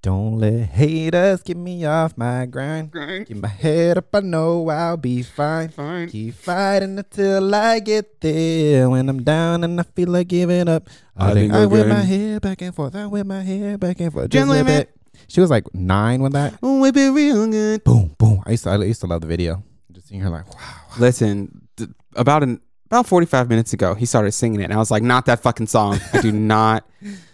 Don't let haters get me off my grind. Keep my head up, I know I'll be fine. Fine. Keep fighting until I get there. When I'm down and I feel like giving up, I, I think I whip my head back and forth. I whip my head back and forth. Just Just a bit. She was like nine when that. Oh, Whip it real good. Boom, boom. I used to, I used to love the video. Just seeing her like, wow. Listen, th- about an about 45 minutes ago, he started singing it, and I was like, not that fucking song. I do not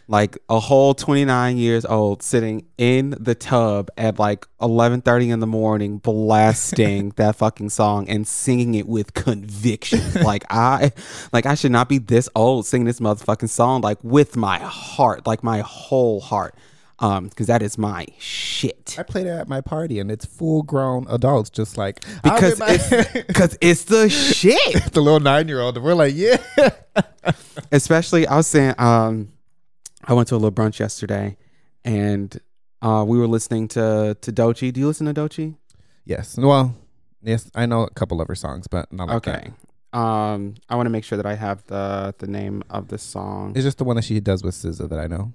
like a whole 29 years old sitting in the tub at like 11:30 in the morning, blasting that fucking song and singing it with conviction. like I, like I should not be this old singing this motherfucking song like with my heart, like my whole heart, um, because that is my shit. I played it at my party and it's full grown adults just like "I Because it's because it's the shit. the little nine year old. We're like, yeah. especially I was saying um I went to a little brunch yesterday and uh we were listening to to Doechii. Do you listen to Doechii? Yes. Well, yes, I know a couple of her songs, but not like that. Okay. Um I want to make sure that I have the the name of the song. It's just the one that she does with SZA that I know.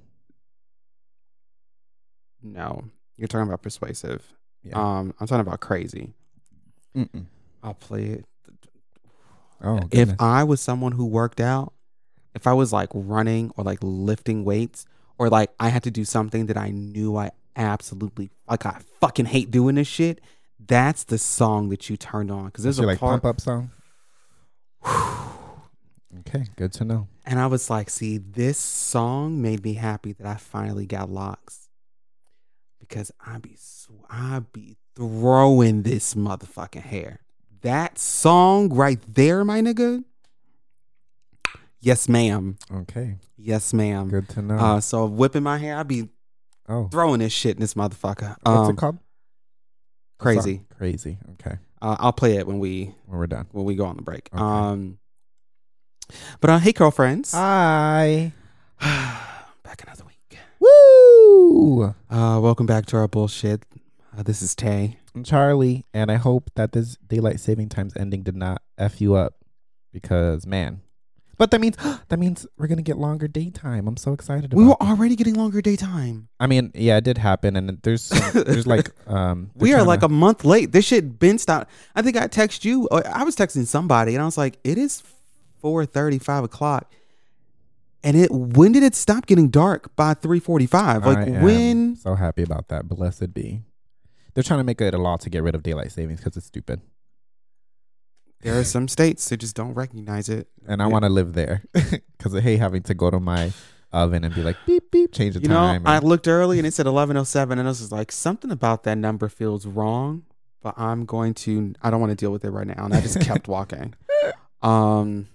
No. You're talking about persuasive. Yeah. Um I'm talking about crazy. Mm-mm. I'll play it. Oh, if. I was someone who worked out, if I was like running or like lifting weights or like I had to do something that I knew I absolutely like I fucking hate doing this shit, that's the song that you turned on because there's a like part pump up song. okay, good to know. and I was like, see, this song made me happy that I finally got locks because I be sw- I be throwing this motherfucking hair. That song right there, my nigga. Yes, ma'am. Okay, Yes, ma'am. good to know. Uh, so whipping my hair, I be oh, throwing this shit in this motherfucker. what's Um, it called? Crazy. Crazy. Okay, Uh, I'll play it when we when we're done. when we go on the break. Okay. Um, but uh, hey, Curlfriends, Hi. back another week. Woo! Uh, welcome back to our bullshit. Uh, this is Tay. I'm Charlie, and I hope that this daylight saving times ending did not f you up, because man. But that means that means we're gonna get longer daytime. I'm so excited. We were that. already getting longer daytime. I mean, yeah, it did happen, and there's there's like um. We are like a month late. This shit been stopped. I think I text you. Or I was texting somebody, and I was like, "It is four thirty, five o'clock." And it when did it stop getting dark by three forty five? Like I am when? so happy about that. Blessed be. They're trying to make it a law to get rid of daylight savings because it's stupid, There are some states that just don't recognize it. and I Yeah. want to live there because I hate having to go to my oven and be like beep beep, change the You know, time. I looked early and it said eleven oh seven, and I was like, something about that number feels wrong. But I'm going to. I don't want to deal with it right now, and I just kept walking. Um.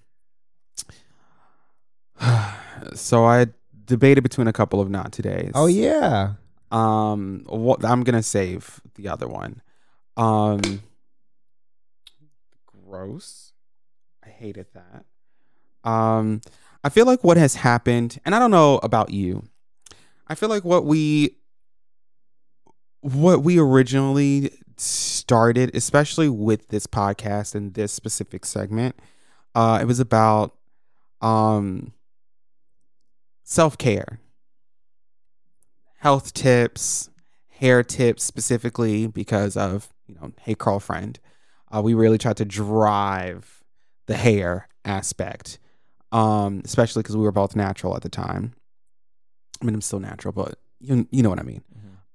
So I debated between a couple of not todays. oh yeah, Um, what I'm gonna save the other one. Um, gross. I hated that. Um, I feel like what has happened, and I don't know about you. I feel like what we, what we originally started, especially with this podcast and this specific segment, uh, it was about, um, self care health tips, hair tips specifically because of you know, hey Curlfriend. Uh, we really tried to drive the hair aspect, um, especially because we were both natural at the time. I mean, I'm still natural, but you you know what I mean.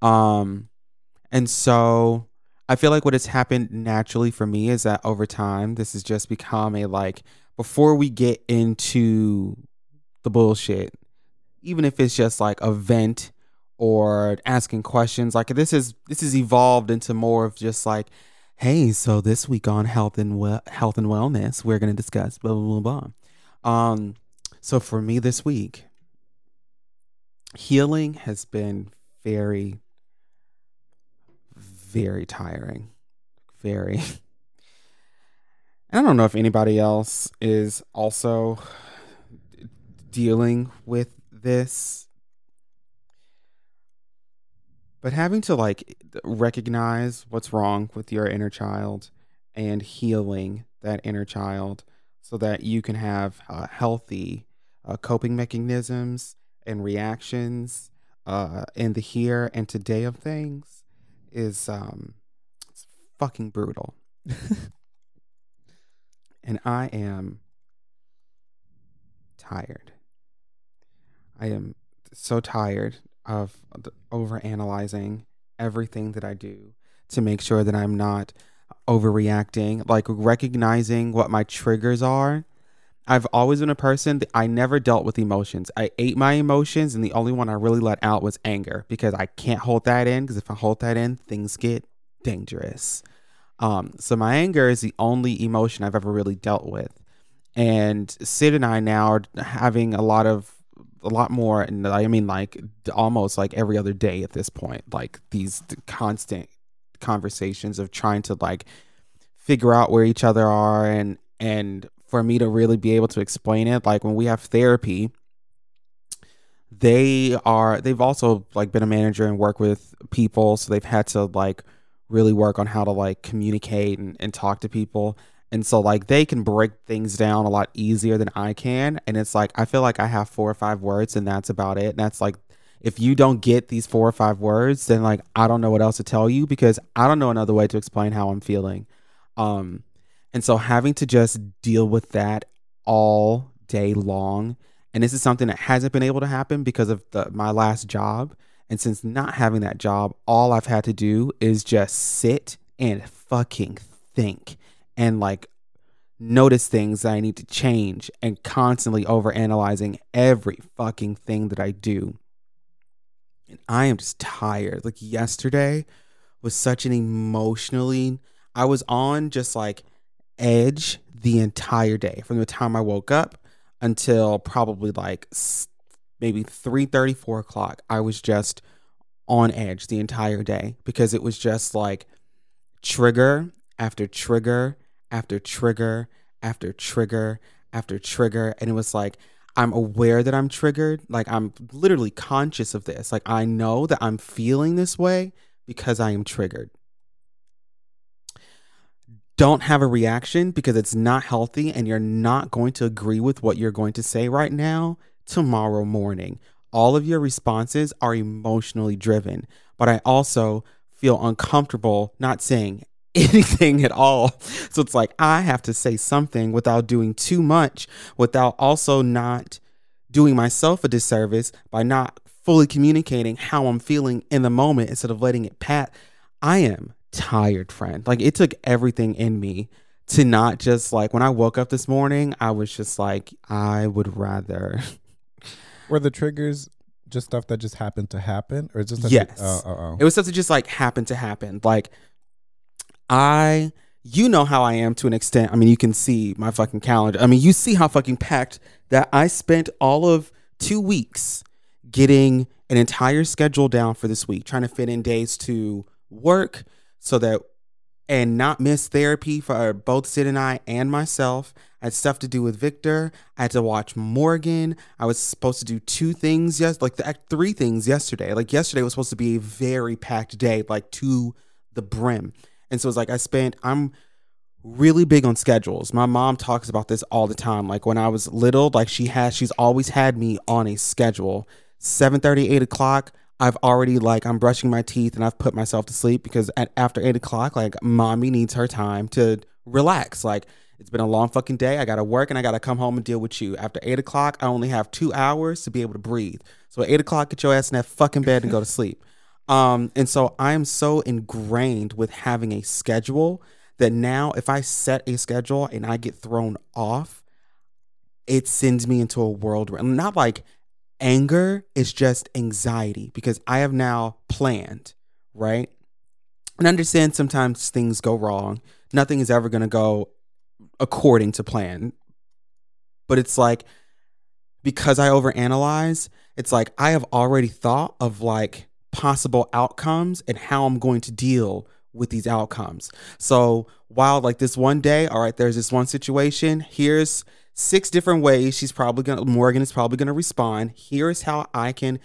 Um, and so I feel like what has happened naturally for me is that over time, this has just become a like before we get into the bullshit, even if it's just like a vent or asking questions, like this is this has evolved into more of just like, hey, so this week on health and health and wellness, we're gonna discuss blah blah blah blah. Um, so for me this week, healing has been very very tiring. Very. I don't know if anybody else is also dealing with this. But having to like recognize what's wrong with your inner child and healing that inner child so that you can have uh, healthy uh, coping mechanisms and reactions uh, in the here and today of things is um, it's fucking brutal. and I am tired. I am so tired of over analyzing everything that I do to make sure that I'm not overreacting, like recognizing what my triggers are. I've always been a person that I never dealt with emotions. I ate my emotions, and the only one I really let out was anger because I can't hold that in. Because if I hold that in, things get dangerous. Um, so my anger is the only emotion I've ever really dealt with. And Sid and I now are having a lot of a lot more and I mean like almost like every other day at this point like these constant conversations of trying to like figure out where each other are and and for me to really be able to explain it like when we have therapy they are they've also like been a manager and work with people so they've had to like really work on how to like communicate and, and talk to people and so like they can break things down a lot easier than I can. And it's like I feel like I have four or five words and that's about it. And that's like if you don't get these four or five words, then like I don't know what else to tell you because I don't know another way to explain how I'm feeling. Um and so having to just deal with that all day long and this is something that hasn't been able to happen because of the, my last job and since not having that job all i've had to do is just sit and fucking think and like notice things that I need to change and constantly over analyzing every fucking thing that I do. And I am just tired. Like yesterday was such an emotionally I was on just like edge the entire day from the time I woke up until probably like maybe 3 4 o'clock. I was just on edge the entire day because it was just like trigger after trigger after trigger after trigger after trigger. And it was like, I'm aware that I'm triggered. Like, I'm literally conscious of this. Like, I know that I'm feeling this way because I am triggered. Don't have a reaction because it's not healthy and you're not going to agree with what you're going to say right now tomorrow morning. All of your responses are emotionally driven, but I also feel uncomfortable not saying anything at all. So it's like I have to say something without doing too much, without also not doing myself a disservice by not fully communicating how I'm feeling in the moment instead of letting it pat. I am tired, friend. Like it took everything in me to not just like when I woke up this morning, I was just like, I would rather. Were the triggers just stuff that just happened to happen, or just yes? oh, oh, oh. It was stuff that just like happened to happen. Like I you know how I am to an extent. I mean, you can see my fucking calendar. I mean, you see how fucking packed that I spent all of 2 weeks getting an entire schedule down for this week, trying to fit in days to work so that and not miss therapy for uh, both Sid and I and myself. I had stuff to do with Victor. I had to watch Morgan. I was supposed to do two things, yes, like the, three things yesterday. Like yesterday was supposed to be a very packed day, like to the brim. And so it's like I spent, I'm really big on schedules. My mom talks about this all the time. Like when I was little, like she has, she's always had me on a schedule. 7 30, 8 o'clock, I've already like I'm brushing my teeth and I've put myself to sleep because at after eight o'clock, like mommy needs her time to relax. Like it's been a long fucking day. I gotta work and I gotta come home and deal with you. After eight o'clock, I only have two hours to be able to breathe. So at eight o'clock, get your ass in that fucking bed and go to sleep. Um, and so I'm so ingrained with having a schedule that now if I set a schedule and I get thrown off, it sends me into a world where not like anger, it's just anxiety because I have now planned, right? And understand sometimes things go wrong. Nothing is ever going to go according to plan. But it's like because I overanalyze, it's like I have already thought of like possible outcomes and how I'm going to deal with these outcomes. So while like this one day, all right, there's this one situation, here's six different ways she's probably gonna Morgan is probably gonna respond. Here's how I can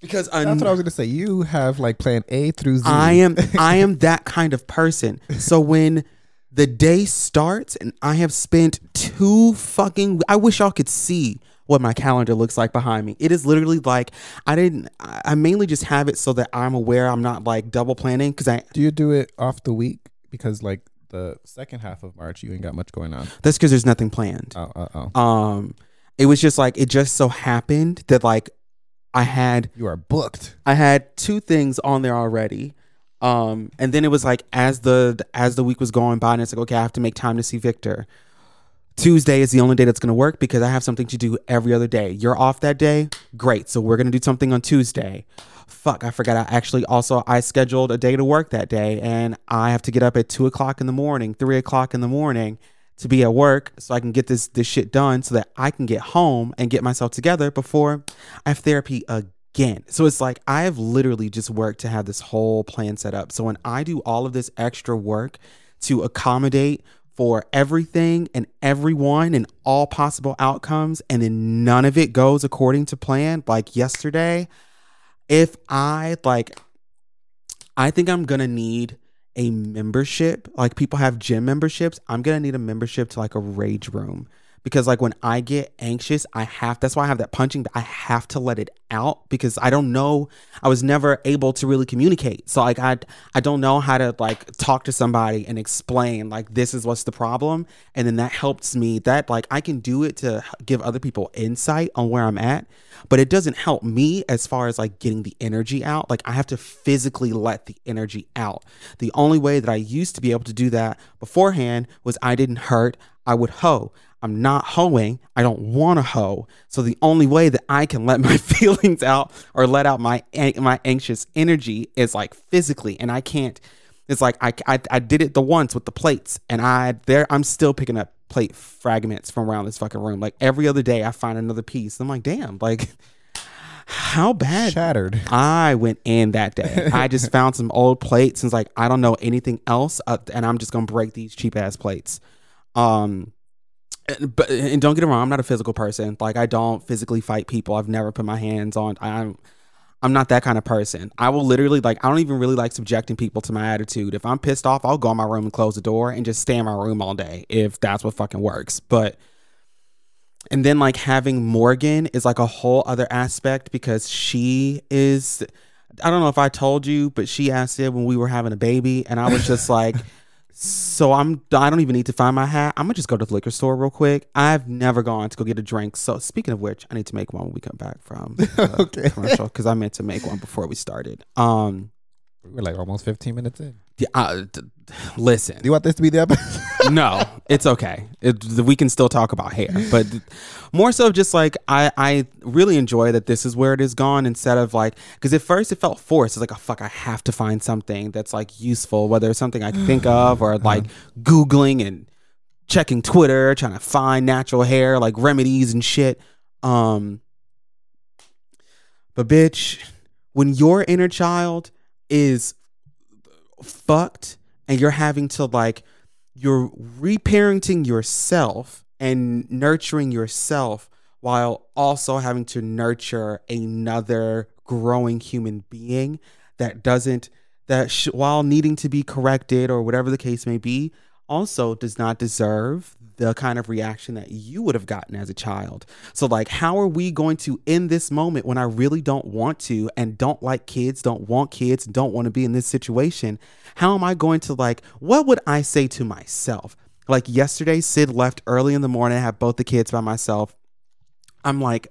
because that's what I was gonna say. You have like plan A through Z. I am I am that kind of person. So when the day starts and I have spent two fucking I wish y'all could see what my calendar looks like behind me. It is literally like I didn't. I mainly just have it so that I'm aware I'm not like double planning because I. Do you do it off the week? Because like the second half of March, you ain't got much going on. That's because there's nothing planned. Oh, oh, oh. Um, it was just like it just so happened that like I had You are booked. I had two things on there already. Um, and then it was like as the as the week was going by, and it's like, okay, I have to make time to see Victor. Tuesday is the only day that's gonna work because I have something to do every other day. You're off that day, great. So we're gonna do something on Tuesday. Fuck, I forgot. I actually also I scheduled a day to work that day, and I have to get up at two o'clock in the morning, three o'clock in the morning to be at work so I can get this this shit done so that I can get home and get myself together before I have therapy again. So it's like I have literally just worked to have this whole plan set up. So when I do all of this extra work to accommodate for everything and everyone and all possible outcomes and then none of it goes according to plan like yesterday, if I like I think I'm to need a membership. Like people have gym memberships. I'm gonna need a membership to like a rage room because like when I get anxious, I have. That's why I have that punching. I have to let it out because I don't know. I was never able to really communicate. So like I I don't know how to like talk to somebody and explain like this is what's the problem, and then that helps me. That like I can do it to give other people insight on where I'm at, but it doesn't help me as far as like getting the energy out. Like I have to physically let the energy out. The only way that I used to be able to do that beforehand was I didn't hurt. I would hoe. I'm not hoeing. I don't want to hoe. So the only way that I can let my feelings out or let out my my anxious energy is like physically, and I can't. It's like I, I I did it the once with the plates, and I there I'm still picking up plate fragments from around this fucking room. Like every other day, I find another piece. I'm like, damn, like how bad Shattered. I went in that day. I just found some old plates and was like, I don't know anything else, uh, and I'm just gonna break these cheap ass plates. Um, and, but and don't get me wrong, I'm not a physical person. Like I don't physically fight people. I've never put my hands on. I'm I'm not that kind of person. I will literally like I don't even really like subjecting people to my attitude. If I'm pissed off, I'll go in my room and close the door and just stay in my room all day if that's what fucking works. But and then like having Morgan is like a whole other aspect because she is I don't know if I told you, but she asked it when we were having a baby and I was just like so I'm I don't even need to find my hat. I'm gonna just go to the liquor store real quick. I've never gone to go get a drink. So speaking of which, I need to make one when we come back from the Okay. commercial because I meant to make one before we started. Um, We're like almost 15 minutes in. Yeah, uh, d- listen, Do you want this to be the episode? no, it's okay. It, we can still talk about hair, but more so just like I, I really enjoy that this is where it is gone instead of like because at first it felt forced. It's like oh fuck, I have to find something that's like useful, whether it's something I can think of or like googling and checking Twitter, trying to find natural hair like remedies and shit. Um, but bitch, when your inner child is fucked and you're having to like you're reparenting yourself and nurturing yourself while also having to nurture another growing human being that doesn't that sh- while needing to be corrected or whatever the case may be also does not deserve the kind of reaction that you would have gotten as a child. So like how are we going to in this moment when I really don't want to and don't like kids, don't want kids, don't want to be in this situation, how am I going to like what would I say to myself? Like yesterday Sid left early in the morning, I had both the kids by myself. I'm like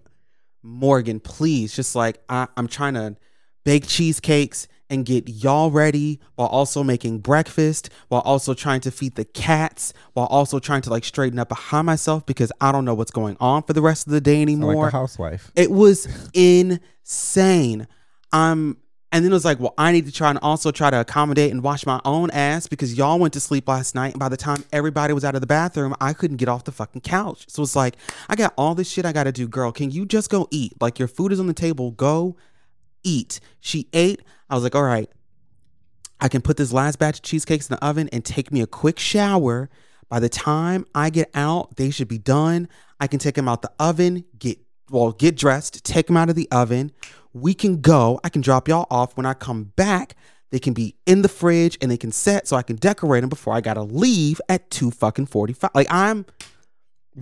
Morgan, please, just like I, I'm trying to bake cheesecakes and get y'all ready while also making breakfast, while also trying to feed the cats, while also trying to like straighten up behind myself because I don't know what's going on for the rest of the day anymore. like a housewife. It was insane. Um, and then it was like, well, I need to try and also try to accommodate and wash my own ass because y'all went to sleep last night. And by the time everybody was out of the bathroom, I couldn't get off the fucking couch. So it's like, I got all this shit I got to do, girl. Can you just go eat? Like your food is on the table. Go eat. She ate. I was like, all right, I can put this last batch of cheesecakes in the oven and take me a quick shower. By the time I get out, they should be done. I can take them out the oven, get well, get dressed, take them out of the oven. We can go. I can drop y'all off. When I come back, they can be in the fridge and they can set so I can decorate them before I gotta leave at two fucking forty five. Like I'm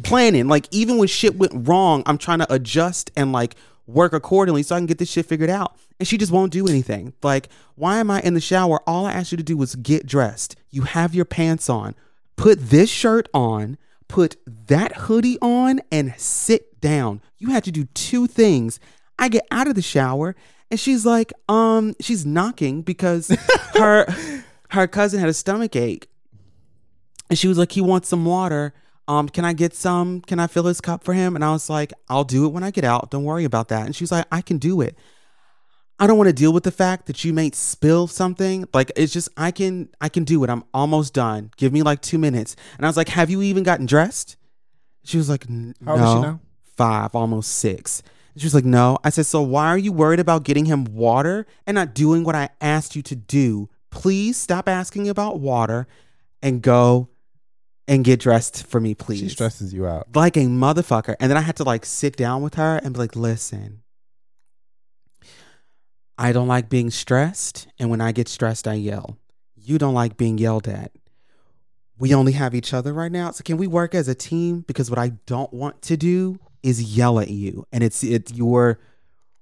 planning. Like even when shit went wrong, I'm trying to adjust and like work accordingly so I can get this shit figured out. And she just won't do anything. Like, why am I in the shower? All I asked you to do was get dressed. You have your pants on. Put this shirt on, put that hoodie on, and sit down. You had to do two things. I get out of the shower and she's like, um, she's knocking because her her cousin had a stomach ache. And she was like, he wants some water. Um, can I get some? Can I fill his cup for him? And I was like, I'll do it when I get out. Don't worry about that. And she was like, I can do it. I don't want to deal with the fact that you may spill something. Like it's just I can I can do it. I'm almost done. Give me like two minutes. And I was like, Have you even gotten dressed? She was like, "N- How old is she No, five, almost six. And she was like, No. I said, So why are you worried about getting him water and not doing what I asked you to do? Please stop asking about water and go and get dressed for me, please She stresses you out. like a motherfucker. And then I had to like sit down with her and be like, listen, I don't like being stressed. And when I get stressed, I yell. You don't like being yelled at. We only have each other right now. So can we work as a team? Because what I don't want to do is yell at you. And it's it you're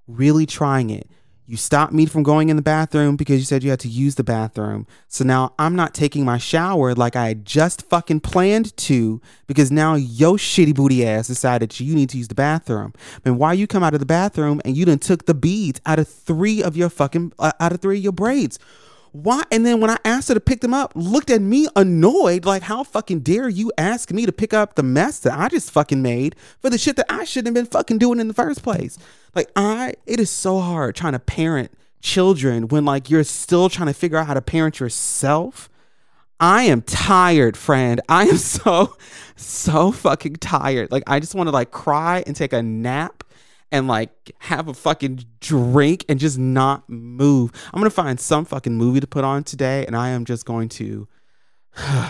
really trying it. You stopped me from going in the bathroom because you said you had to use the bathroom. So now I'm not taking my shower like I just fucking planned to because now your shitty booty ass decided you need to use the bathroom. And why you come out of the bathroom and you done took the beads out of three of your fucking uh, out of three of your braids? Why? And then when I asked her to pick them up, looked at me annoyed, like, how fucking dare you ask me to pick up the mess that I just fucking made for the shit that I shouldn't have been fucking doing in the first place? Like, I, it is so hard trying to parent children when, like, you're still trying to figure out how to parent yourself. I am tired, friend. I am so, so fucking tired. Like, I just want to, like, cry and take a nap and like have a fucking drink and just not move. I'm gonna find some fucking movie to put on today, and I am just going to.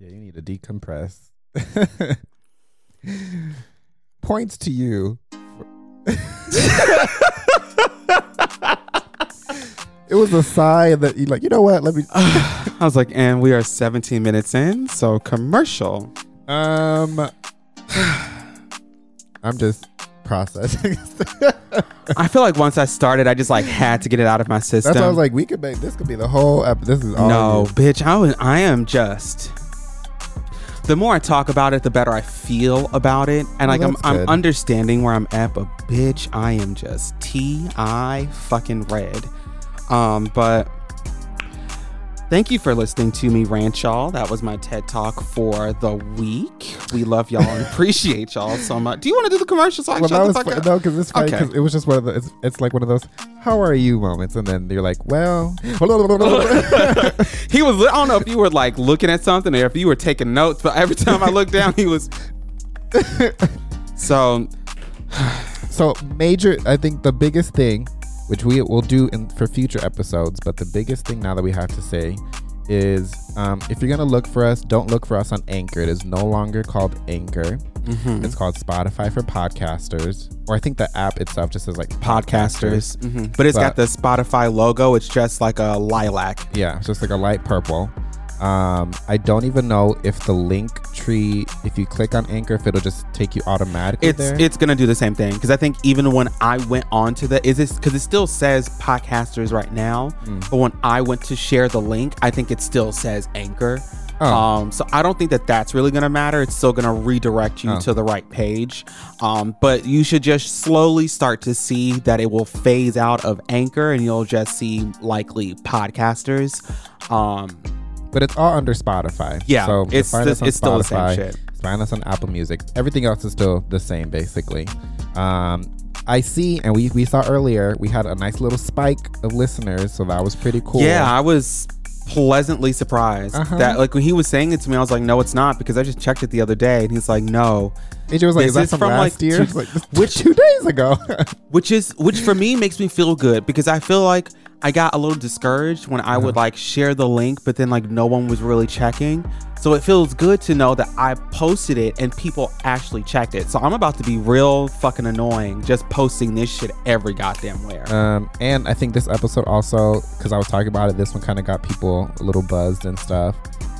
Yeah, you need to decompress. Points to you. it was a sigh that you like. You know what? Let me. I was like, and we are 17 minutes in, so commercial. Um, I'm just processing. I feel like once I started, I just like had to get it out of my system. That's why I was like, we could make this could be the whole. Ep- this is all. no, bitch, I was, I am just. The more I talk about it, the better I feel about it, and like I'm, I'm understanding where I'm at. But bitch, I am just T I fucking red. Um, but thank you for listening to me rant, y'all. That was my TED talk for the week. We love y'all and appreciate y'all so much. Do you want to do the commercial? So I Well, that was fu- no, because it's funny Okay. because it was just one of the. It's, it's like one of those "How are you?" moments, and then you're like, "Well." he was. I don't know if you were like looking at something or if you were taking notes, but every time I looked down, he was. So So major, I think the biggest thing, which we will do in for future episodes, but the biggest thing now that we have to say is, um, if you're gonna look for us, don't look for us on Anchor. It is no longer called Anchor. mhm. It's called Spotify for podcasters, or I think the app itself just says like podcasters, Mhm. but it's got the Spotify logo. It's just like a lilac. Yeah, it's just like a light purple. Um, I don't even know if the link tree, if you click on Anchor, if it'll just take you automatically It's there. it's gonna do the same thing because I think even when I went on to the is this because it still says podcasters right now, Mm. but when I went to share the link, I think it still says Anchor. Oh. Um, so I don't think that that's really gonna matter. It's still gonna redirect you Oh. to the right page. Um, but you should just slowly start to see that it will phase out of Anchor, and you'll just see likely podcasters. Um, but it's all under Spotify. Yeah, so it's find the- us on it's still the same Spotify, shit. Find us on Apple Music. Everything else is still the same, basically. Um, I see, and we we saw earlier we had a nice little spike of listeners, so that was pretty cool. Yeah, I was pleasantly surprised Uh-huh. that like when he was saying it to me, I was like, no, it's not because I just checked it the other day, and he's like, no, AJ was like, This "Is that is from, from, last like, year?" two- like, which- two days ago. which is which for me makes me feel good because I feel like I got a little discouraged when I would like share the link, but then like no one was really checking. So it feels good to know that I posted it and people actually checked it. So I'm about to be real fucking annoying just posting this shit every goddamn where. Um, and I think this episode also, because I was talking about it, this one kind of got people a little buzzed and stuff.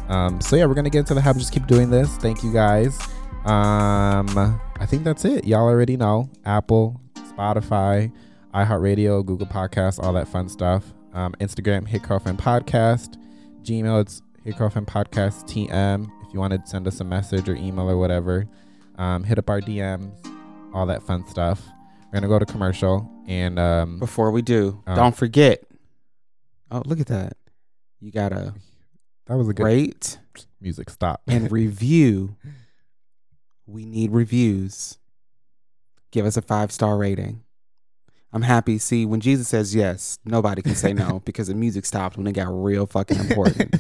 Um, so yeah, we're gonna get into the habit. Just keep doing this. Thank you guys. Um, I think that's it. Y'all already know Apple, Spotify, iHeartRadio, Google Podcasts, all that fun stuff. Um, Instagram, Hey Curlfriend Podcast. Gmail, it's Hey Curlfriend Podcast TM. If you want to send us a message or email or whatever, um, hit up our DMs, all that fun stuff. We're gonna go to commercial and um, Before we do, Oh. don't forget. Oh, look at that. You gotta that was a good rate music. Stop. and review. We need reviews. Give us a five star rating. I'm happy. See, when Jesus says yes, nobody can say no because the music stopped when it got real fucking important.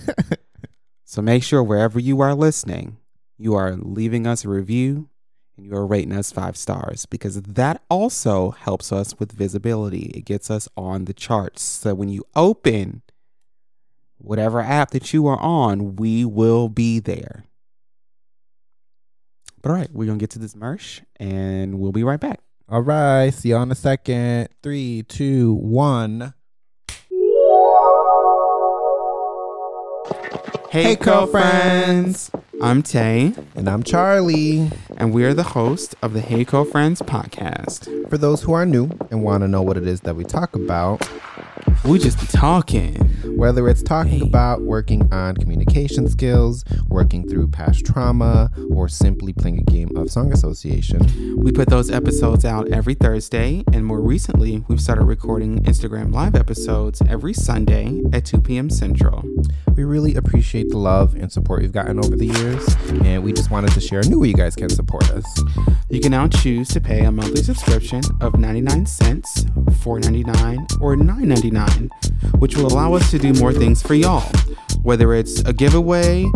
so make sure wherever you are listening, you are leaving us a review and you are rating us five stars because that also helps us with visibility. It gets us on the charts. So when you open whatever app that you are on, we will be there. But all right, we're going to get to this merch and we'll be right back. All right. See you on a second. Three, two, one. Hey, Curlfriends. I'm Tay, And I'm Charlie. and we are the host of the Hey Curlfriends podcast. For those who are new and want to know what it is that we talk about, We just be talking. whether it's talking Hey. about working on communication skills, working through past trauma, or simply playing a game of song association, We put those episodes out every Thursday, and more recently, we've started recording Instagram Live episodes every Sunday at 2 p.m. Central. we really appreciate the love and support you've gotten over the years. And we just wanted to share a new way you guys can support us. You can now choose to pay a monthly subscription of 99 cents, $4.99, or $9.99, which will allow us to do more things for y'all. Whether it's a giveaway,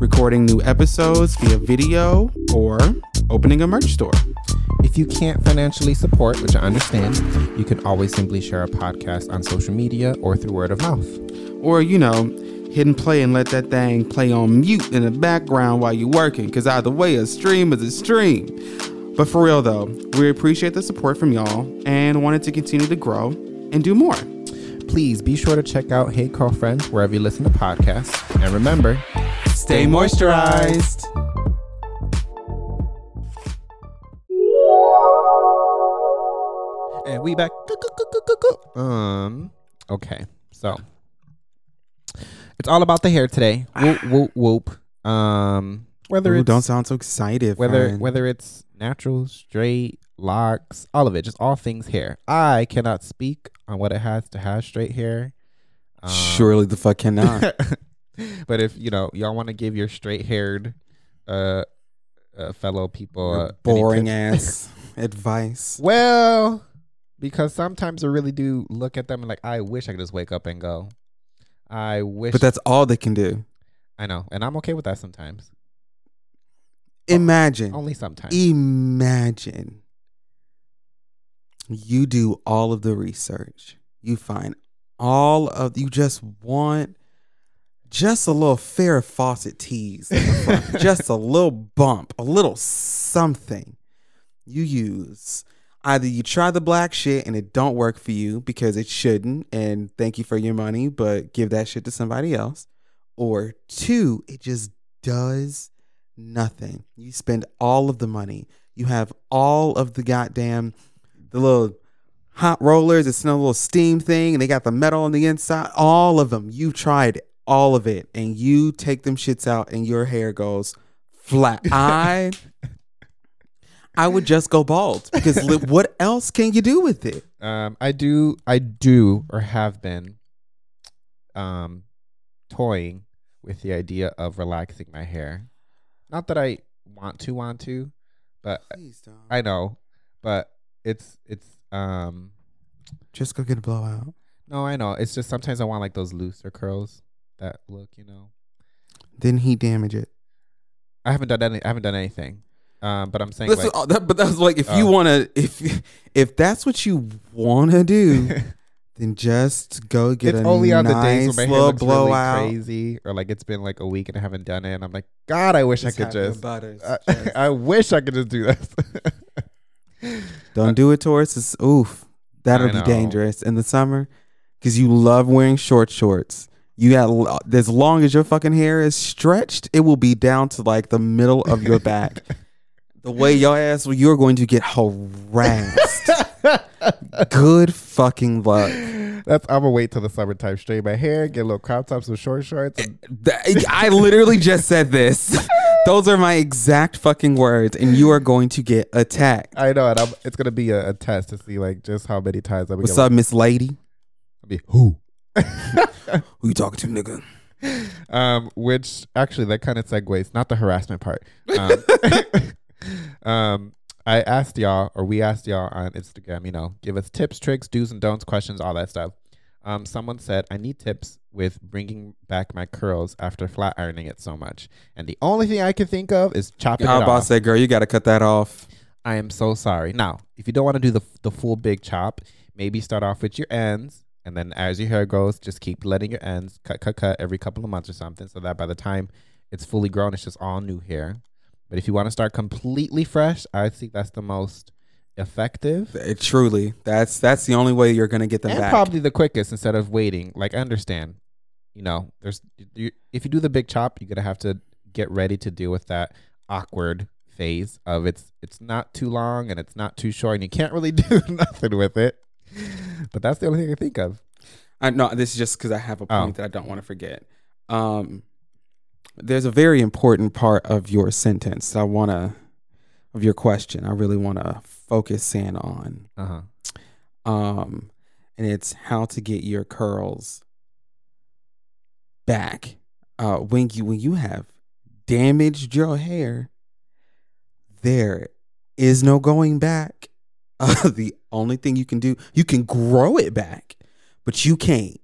recording new episodes via video, or opening a merch store. If you can't financially support, which I understand, you can always simply share a podcast on social media or through word of mouth. Or, you know, hit and play and let that thing play on mute in the background while you're working, because either way, a stream is a stream. But for real though, we appreciate the support from y'all and wanted to continue to grow and do more. Please be sure to check out Hey Curlfriends wherever you listen to podcasts. And remember, Stay moisturized. and we back. Um, okay, so it's all about the hair today. Whoop whoop whoop. Um, whether Ooh, it's don't sound so excited. whether whether it's natural, straight, locks, all of it, just all things hair. I cannot speak on what it has to have straight hair. Um, surely the fuck cannot. but if you know y'all want to give your straight haired uh, uh fellow people uh, boring ass advice. well because sometimes i really do look at them and like i wish i could just wake up and go i wish But that's all they can do. i know and i'm okay with that sometimes Imagine. only sometimes Imagine you do all of the research. You find all of you just want just a little Farrah Fawcett tease front, just a little bump, a little something. You use either you try the black shit and it don't work for you because it shouldn't, and thank you for your money, but give that shit to somebody else, or two, it just does nothing. You spend all of the money. You have all of the goddamn the little hot rollers. It's a little steam thing, and they got the metal on the inside. All of them. You tried all of it, and you take them shits out, and your hair goes flat. I I would just go bald because li- what else can you do with it? um i do i do or have been um toying with the idea of relaxing my hair not that i want to want to but i know but it's it's um just go get a blowout. No, I know. It's just sometimes I want like those looser curls that look, you know. Then he damage it. I haven't done any I haven't done anything. Um, but I'm saying Listen, like, oh, that, but that's like if you Oh. want to, if if that's what you want to do, then just go get it's a only on nice the days when my hair little looks really blowout. crazy, or like it's been like a week and I haven't done it, and I'm like, God, I wish I could just. butters. I, Just- I wish I could just do this. Don't do it towards us. Oof, that'll I be know. dangerous in the summer because you love wearing short shorts. You got as long as your fucking hair is stretched, it will be down to like the middle of your back. the way your ass, will you're going to get harassed. Good fucking luck. That's I'm gonna wait till the summertime, straighten my hair, get a little crop tops with short shorts. And, I literally just said this. Those are my exact fucking words, and you are going to get attacked. I know, and I'm, it's gonna be a, a test to see like just how many times I'm What's up, Miss Lady? I'll be who. Who you talking to, nigga? um, which actually that kind of segues, not the harassment part. Um, um, I asked y'all, or we asked y'all on Instagram, you know, give us tips, tricks, do's and don'ts, questions, all that stuff. Um, someone said, I need tips with bringing back my curls after flat ironing it so much. And the only thing I can think of is chopping it off. How it about off. say, girl, you got to cut that off. I am so sorry. Now, if you don't want to do the the full big chop, maybe start off with your ends, and then as your hair grows, just keep letting your ends cut, cut, cut every couple of months or something, so that by the time it's fully grown, it's just all new hair. But if you want to start completely fresh, I think that's the most effective It, truly, that's that's the only way you're gonna get them and back. probably the quickest instead of waiting. Like I understand, you know, there's you, if you do the big chop, you're gonna have to get ready to deal with that awkward phase of it's it's not too long and it's not too short, and you can't really do nothing with it. But that's the only thing I think of. I no, this is just because I have a Oh. point that I don't want to forget. Um, there's a very important part of your sentence that I want to, of your question. I really want to focus in on. Uh huh. Um, and it's how to get your curls back. Uh, when you when you have damaged your hair, there is no going back. Uh, the only thing you can do, you can grow it back, but you can't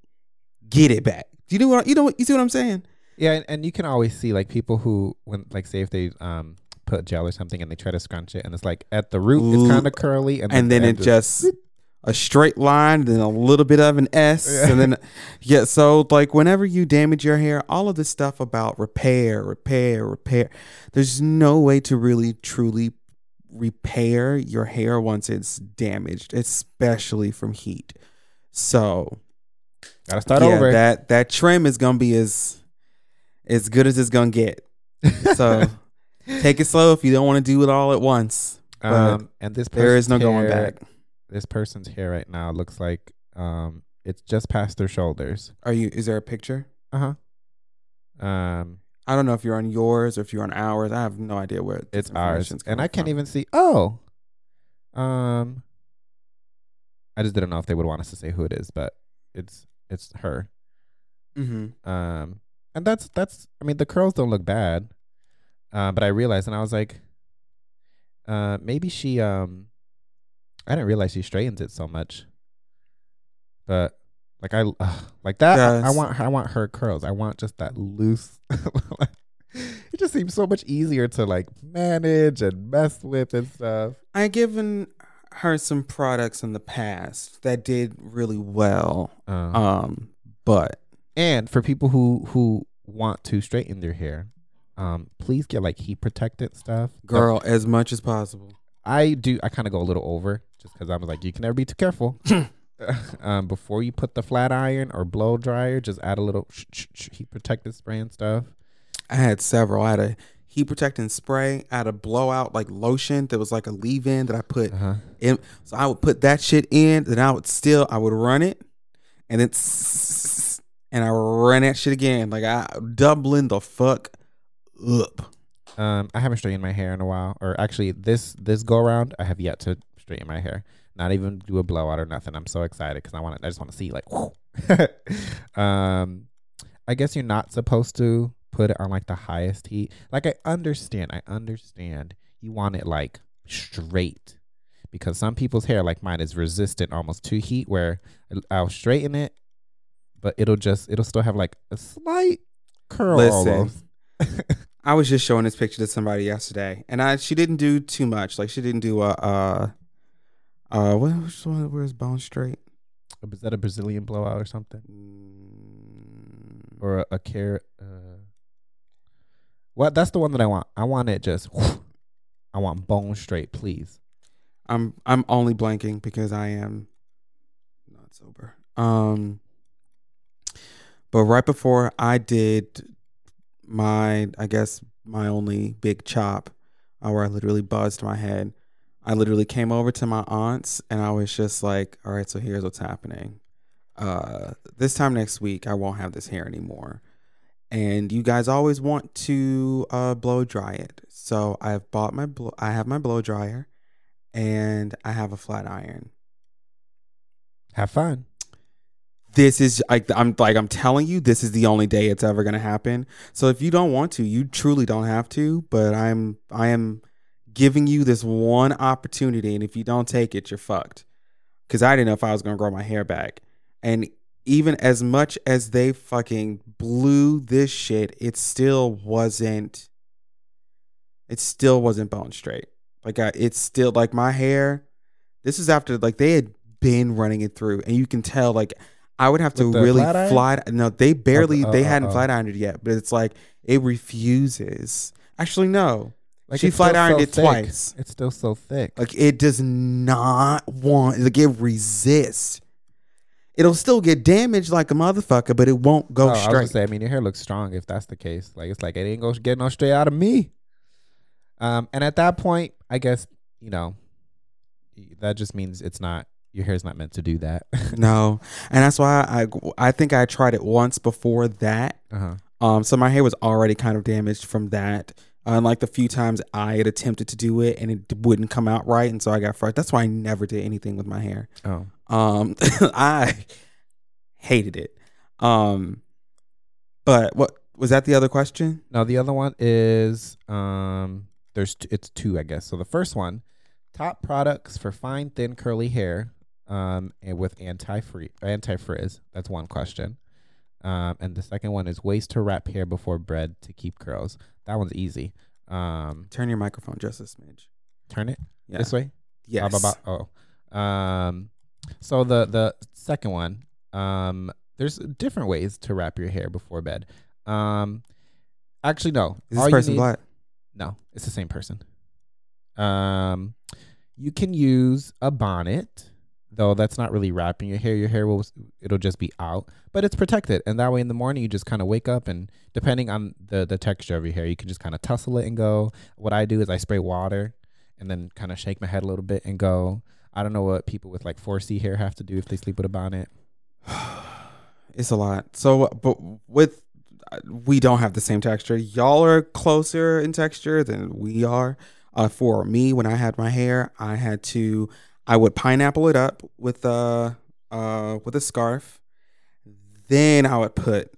get it back. Do you know what you know? What, you see what I'm saying? Yeah, and, and you can always see like people who when like say if they um put gel or something and they try to scrunch it and it's like at the root it's kind of curly and, and the then it just a straight line, then a little bit of an S, and then yeah. So like whenever you damage your hair, all of this stuff about repair, repair, repair. There's no way to really truly repair your hair once it's damaged, especially from heat. So gotta start yeah, over. that that trim is gonna be as as good as it's gonna get. So take it slow if you don't want to do it all at once. um, and this There is no person's going back. this person's hair right now looks like um it's just past their shoulders. Are you? Is there a picture? Uh huh. Um, I don't know if you're on yours or if you're on ours. I have no idea where this it's ours, and coming I can't from. even see. Oh, um, I just didn't know if they would want us to say who it is, but it's it's her. Mhm. Um, and that's that's. I mean, the curls don't look bad. Uh, but I realized, and I was like, uh, maybe she um, I didn't realize she straightens it so much. But like I uh, like that. I- I want I want her curls. I want just that loose. it just seems so much easier to like manage and mess with and stuff. I given her some products in the past that did really well. Uh, Um, but and for people who who want to straighten their hair, um, please get like heat protected stuff. But girl, as much as possible. I do. I kind of go a little over just because I was like, you can never be too careful. um, before you put the flat iron or blow dryer, just add a little sh- sh- sh- heat protected spray and stuff. I had several. I had a heat protecting spray. I had a blowout like lotion that was like a leave-in that I put Uh-huh. in. So I would put that shit in. Then I would still I would run it, and then and I ran that shit again. Like I doubling the fuck up. Um, I haven't straightened my hair in a while, or actually, this this go around, I have yet to straighten my hair. Not even do a blowout or nothing. I'm so excited because I want. I just want to see like. um, I guess you're not supposed to put it on like the highest heat. Like I understand. I understand. You want it like straight because some people's hair, like mine, is resistant almost to heat. Where I'll straighten it, but it'll just it'll still have like a slight curl. Listen, almost. I was just showing this picture to somebody yesterday, and I she didn't do too much. Like she didn't do a uh uh what which one where's bone straight Is that a Brazilian blowout or something? Mm, Or a, a carrot? Uh, what? That's the one that I want. I want it just. I want bone straight, please. I'm I'm only blanking because I am not sober. Um, but right before I did my I guess my only big chop, uh, where I literally buzzed my head. I literally came over to my aunt's and I was just like, all right, so here's what's happening. Uh, this time next week, I won't have this hair anymore. And you guys always want to uh, blow dry it. So I've bought my, blow- I have my blow dryer and I have a flat iron. Have fun. This is like I'm like I'm telling you, this is the only day it's ever gonna happen. So if you don't want to, you truly don't have to. But I'm I am giving you this one opportunity, and if you don't take it, you're fucked. Because I didn't know if I was gonna grow my hair back, and even as much as they fucking blew this shit, it still wasn't. It still wasn't bone straight. Like I, it's still like my hair. This is after like they had been running it through, and you can tell like I would have to With the really flat iron? fly. No, they barely oh, they oh, hadn't oh. flat ironed it yet, but it's like it refuses. Actually, no, She it's flat ironed so it thick. twice. It's still so thick. like it does not want like it resists. It'll still get damaged like a motherfucker, but it won't go Oh, I was straight. gonna say, I mean, your hair looks strong if that's the case. Like it's like it ain't gonna get no straight out of me. Um, and at that point, I guess you know, that just means it's not your hair's not meant to do that. no, and that's why I I think I tried it once before that. uh-huh. Um, so my hair was already kind of damaged from that. Unlike the few times I had attempted to do it and it wouldn't come out right, and so I got frustrated. That's why I never did anything with my hair. Oh, Um, I hated it. Um, but what was that? The other question? No, the other one is um, there's t- it's two, I guess. So the first one, top products for fine, thin, curly hair, um, and with anti free anti frizz. That's one question. Um, and the second one is ways to wrap hair before bread to keep curls. That one's easy. Um, Turn your microphone just a smidge. turn it Yeah. this way. Yes. Oh. Um, so the the second one, um, there's different ways to wrap your hair before bed. Um, actually, no. Is this you person need- black? No, it's the same person. Um, you can use a bonnet, though that's not really wrapping your hair. Your hair will it'll just be out, but it's protected, and that way in the morning you just kind of wake up and depending on the the texture of your hair, you can just kind of tussle it and go. What I do is I spray water and then kind of shake my head a little bit and go. I don't know what people with like 4C hair have to do if they sleep with a bonnet. It's a lot. So, but with we don't have the same texture. Y'all are closer in texture than we are. Uh, for me, when I had my hair, I had to I would pineapple it up with a uh with a scarf. Then I would put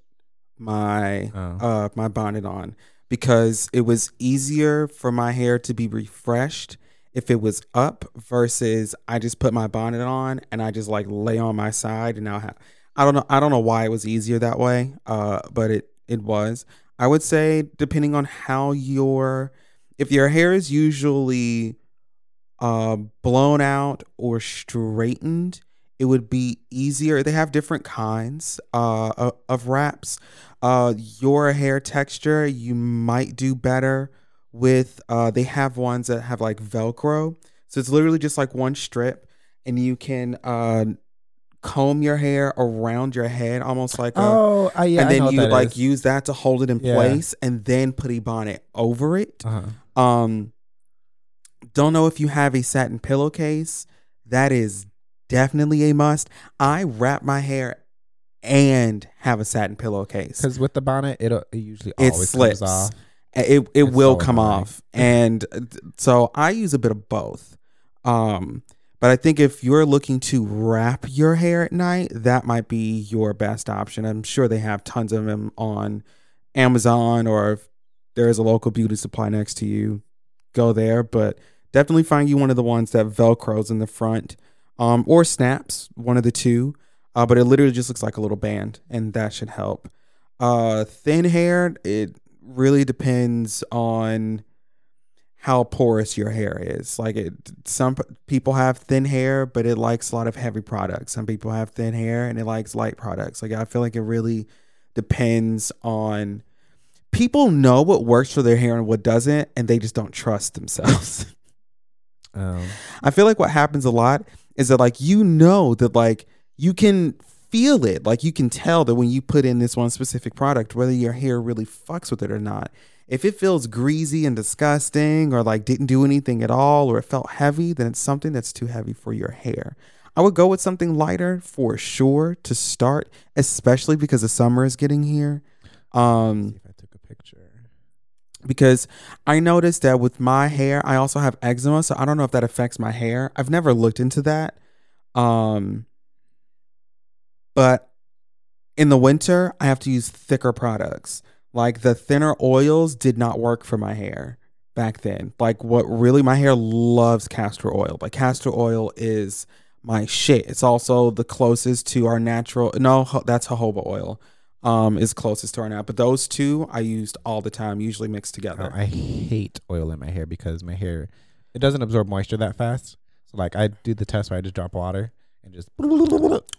my Oh. uh my bonnet on because it was easier for my hair to be refreshed if it was up versus I just put my bonnet on and I just like lay on my side and now have I don't know I don't know why it was easier that way uh but it it was I would say depending on how your if your hair is usually uh blown out or straightened it would be easier they have different kinds uh of, wraps uh your hair texture you might do better with uh they have ones that have like velcro so it's literally just like one strip and you can uh comb your hair around your head almost like a Oh, I, yeah, and then you like is. use that to hold it in Yeah. place and then put a bonnet over it Uh-huh. um don't know if you have a satin pillowcase. That is definitely a must. I wrap my hair and have a satin pillowcase. Because with the bonnet, it'll, it usually it always slips. comes off. it it It's will come annoying. off. And so i use a bit of both. Um but i think if you're looking to wrap your hair at night that might be your best option. I'm sure they have tons of them on amazon or if there's a local beauty supply next to you go there. But definitely find you one of the ones that velcros in the front um or snaps one of the two uh, but it literally just looks like a little band and that should help. Uh thin hair it really depends on how porous your hair is. Like it some people have thin hair but it likes a lot of heavy products. Some people have thin hair and it likes light products. Like i feel like it really depends on people know what works for their hair and what doesn't and they just don't trust themselves Um, I feel like what happens a lot is that like you know that like you can feel it. Like you can tell that when you put in this one specific product, whether your hair really fucks with it or not. If it feels greasy and disgusting or like didn't do anything at all or it felt heavy, then it's something that's too heavy for your hair. I would go with something lighter for sure to start, especially because the summer is getting here. Um, See if I took a picture. Because I noticed that with my hair, I also have eczema, so I don't know if that affects my hair. I've never looked into that. Um but in the winter, I have to use thicker products. Like the thinner oils did not work for my hair back then. Like what really my hair loves castor oil. Like castor oil is my shit. It's also the closest to our natural no, that's jojoba oil. Um, is closest to our now. But those two I used all the time, usually mixed Oh, together. I hate oil in my hair because my hair it doesn't absorb moisture that fast. So like I do the test where I just drop water and just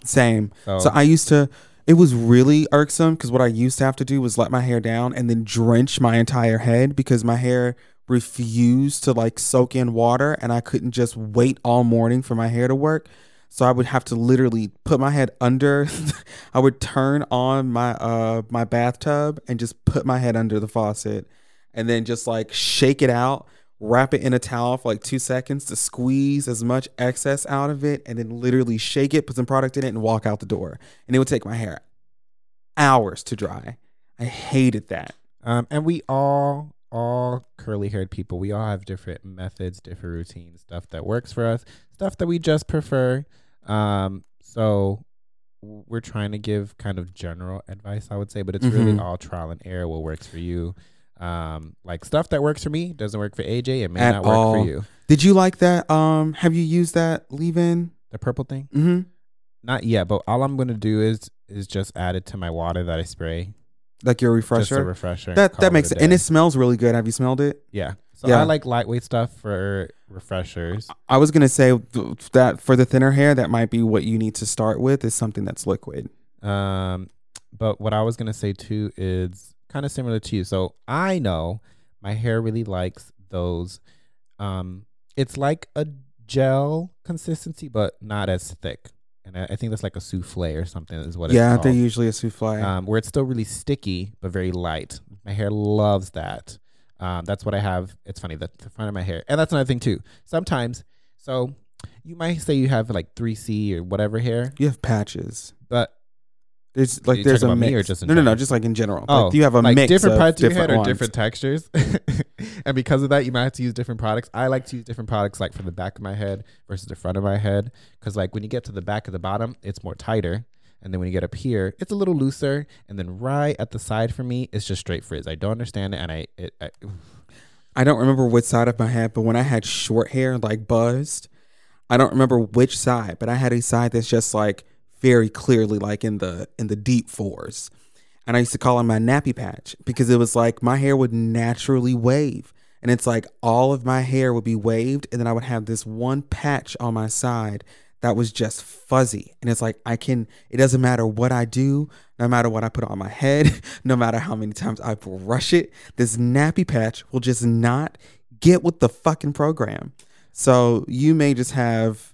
Same. so, So I used to. It was really irksome because what I used to have to do was let my hair down and then drench my entire head because my hair refused to like soak in water and I couldn't just wait all morning for my hair to work. So I would have to literally put my head under. I would turn on my uh my bathtub and just put my head under the faucet and then just like shake it out, wrap it in a towel for like two seconds to squeeze as much excess out of it, and then literally shake it, put some product in it, and walk out the door. And it would take my hair hours to dry. I hated that. um and we all all curly haired people we all have different methods different routines stuff that works for us stuff that we just prefer um so we're trying to give kind of general advice i would say but it's really Mhm. all trial and error what works for you um like stuff that works for me doesn't work for aj it may At not work all. for you Did you like that? Um, have you used that leave-in? the purple thing Mm-hmm. not yet but all i'm gonna do is is just add it to my water that i spray Like your refresher. refresher That that makes a it, and it smells really good. Have you smelled it? yeah so Yeah. i like lightweight stuff for refreshers I was gonna say that for the thinner hair, that might be what you need to start with is something that's liquid. Um, but what I was gonna say too is kind of similar to you. So I know my hair really likes those. Um, it's like a gel consistency, but not as thick. And I, I think that's like a souffle or something is what yeah, they're usually a souffle. Um, where it's still really sticky but very light. My hair loves that. Um, that's what I have. It's funny the, the front of my hair, and that's another thing too. Sometimes, so you might say you have like three C or whatever hair, you have patches. but There's like there's a mix. me or just no, no, no, just like in general. Oh, like you have a like mix different of parts of your head are different textures, and because of that, you might have to use different products. I like to use different products, like for the back of my head versus the front of my head, because like when you get to the back of the bottom, it's more tighter, and then when you get up here, it's a little looser, and then right at the side for me, it's just straight frizz. I don't understand it, and I, it, I I don't remember which side of my head, but when I had short hair, like buzzed, I don't remember which side, but I had a side that's just like very clearly like in the in the deep fours. And I used to call it my nappy patch because it was like my hair would naturally wave. And it's like all of my hair would be waved, and then I would have this one patch on my side that was just fuzzy. And it's like I can it doesn't matter what I do, no matter what I put on my head, no matter how many times I brush it, this nappy patch will just not get with the fucking program. So you may just have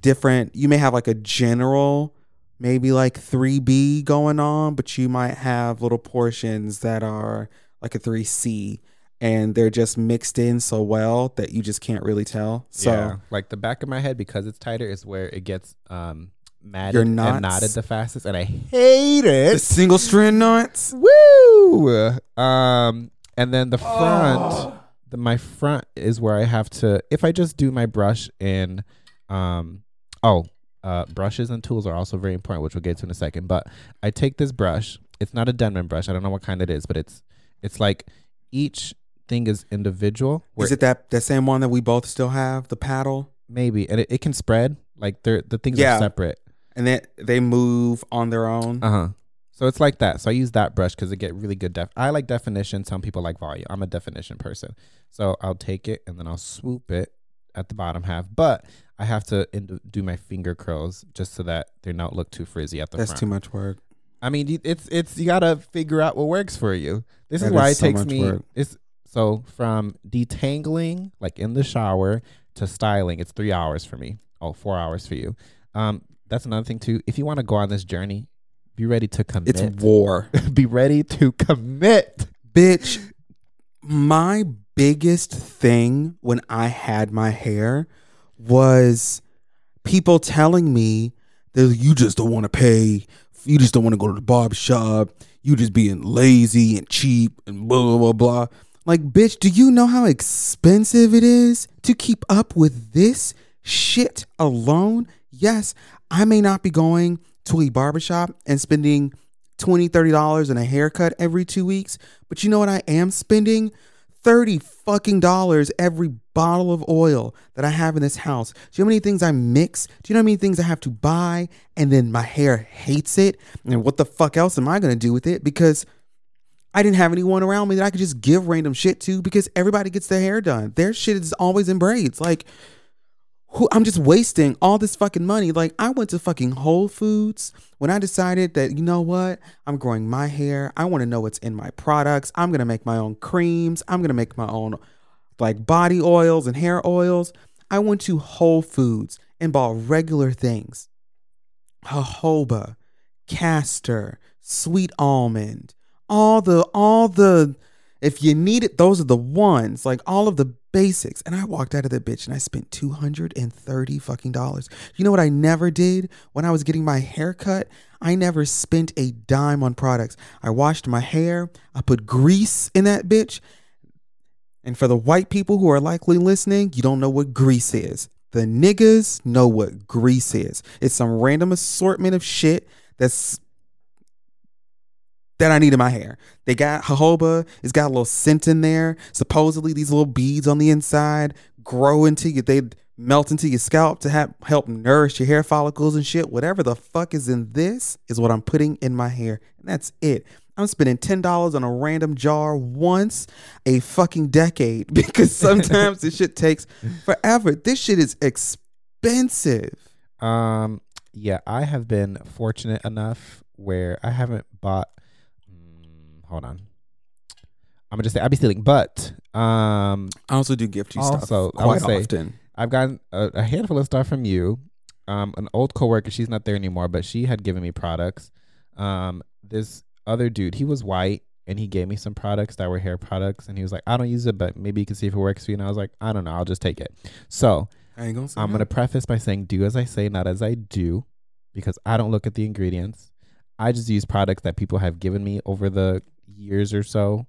different you may have like a general maybe like 3B going on, but you might have little portions that are like a 3C and they're just mixed in so well that you just can't really tell. So yeah, like the back of my head because it's tighter is where it gets um matted Your and knots? knotted the fastest, and I hate the it. single strand knots. Woo! Um, and then the front, Oh. the my front is where I have to. If I just do my brush in, um, oh, uh, brushes and tools are also very important, which we'll get to in a second. But I take this brush. It's not a Denman brush. I don't know what kind it is, but it's it's like each thing is individual. Is it that that same one that we both still have, the paddle? maybe and it, it can spread like they're the things Yeah. are separate. And then they move on their own. Uh huh. So it's like that. So I use that brush because it get really good def. I like definition. Some people like volume. I'm a definition person. So I'll take it and then I'll swoop it at the bottom half. But I have to ind- do my finger curls just so that they don't look too frizzy at the That's front. too much work. I mean, it's it's you gotta figure out what works for you. This is why is it so takes me. work. It's so from detangling, like in the shower, to styling. It's three hours for me. Oh, four hours for you. Um, that's another thing too. If you want to go on this journey, be ready to commit. It's war. be ready to commit. Bitch, my biggest thing when I had my hair was people telling me that you just don't want to pay, you just don't want to go to the barbershop, you just being lazy and cheap and blah blah blah blah. Like, bitch, do you know how expensive it is to keep up with this shit alone? Yes, I may not be going to a barbershop and spending $20, $30 in a haircut every two weeks, but you know what I am spending? 30 fucking dollars every bottle of oil that I have in this house. Do you know how many things I mix? Do you know how many things I have to buy and then my hair hates it? And what the fuck else am I gonna do with it? Because I didn't have anyone around me that I could just give random shit to because everybody gets their hair done. Their shit is always in braids. Like, who I'm just wasting all this fucking money. Like, I went to fucking Whole Foods when I decided that, you know what? I'm growing my hair. I want to know what's in my products. I'm going to make my own creams. I'm going to make my own like body oils and hair oils. I went to Whole Foods and bought regular things jojoba, castor, sweet almond, all the all the if you need it, those are the ones, like all of the basics. And I walked out of the bitch and I spent 230 fucking dollars. You know what I never did when I was getting my hair cut? I never spent a dime on products. I washed my hair, I put grease in that bitch. And for the white people who are likely listening, you don't know what grease is. The niggas know what grease is. It's some random assortment of shit that's that I need in my hair. They got jojoba. It's got a little scent in there. Supposedly, these little beads on the inside grow into you. They melt into your scalp to have, help nourish your hair follicles and shit. Whatever the fuck is in this is what I'm putting in my hair, and that's it. I'm spending ten dollars on a random jar once a fucking decade because sometimes this shit takes forever. This shit is expensive. Um, yeah, I have been fortunate enough where I haven't bought. Hold on, I'm gonna just say I'll be stealing, but um, I also do gift you Also, stuff I would quite say- often. I've gotten a, a handful of stuff from you. Um, an old coworker, she's not there anymore, but she had given me products. Um, this other dude, he was white, and he gave me some products that were hair products, and he was like, "I don't use it, but maybe you can see if it works for you." And I was like, "I don't know, I'll just take it." So I ain't gonna say I'm gonna preface by saying, "Do as I say, not as I do," because I don't look at the ingredients. I just use products that people have given me over the years or so,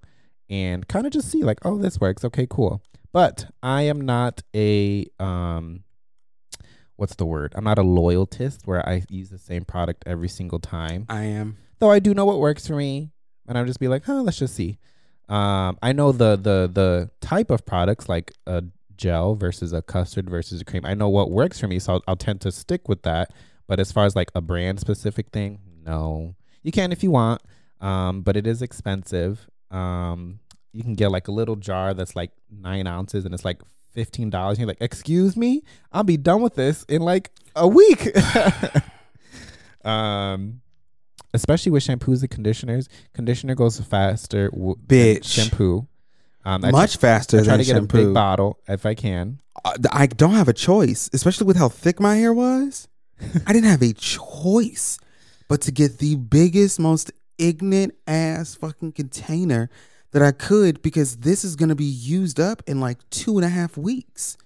and kind of just see like, "Oh, this works. Okay, cool." But I am not a um, what's the word? I'm not a loyalist where I use the same product every single time. I am. Though I do know what works for me, and I'll just be like, "Huh, let's just see." Um, I know the the the type of products like a gel versus a custard versus a cream. I know what works for me, so I'll, I'll tend to stick with that. But as far as like a brand specific thing, no. You can if you want, um, but it is expensive. Um, you can get like a little jar that's like nine ounces, and it's like fifteen dollars. You're like, excuse me, I'll be done with this in like a week. um, especially with shampoos and conditioners. Conditioner goes faster. W- than Bitch. shampoo. Um, I Much faster I try than to get a big bottle if I can. Uh, I don't have a choice, especially with how thick my hair was. I didn't have a choice but to get the biggest, most ignorant ass fucking container that I could because this is going to be used up in like two and a half weeks.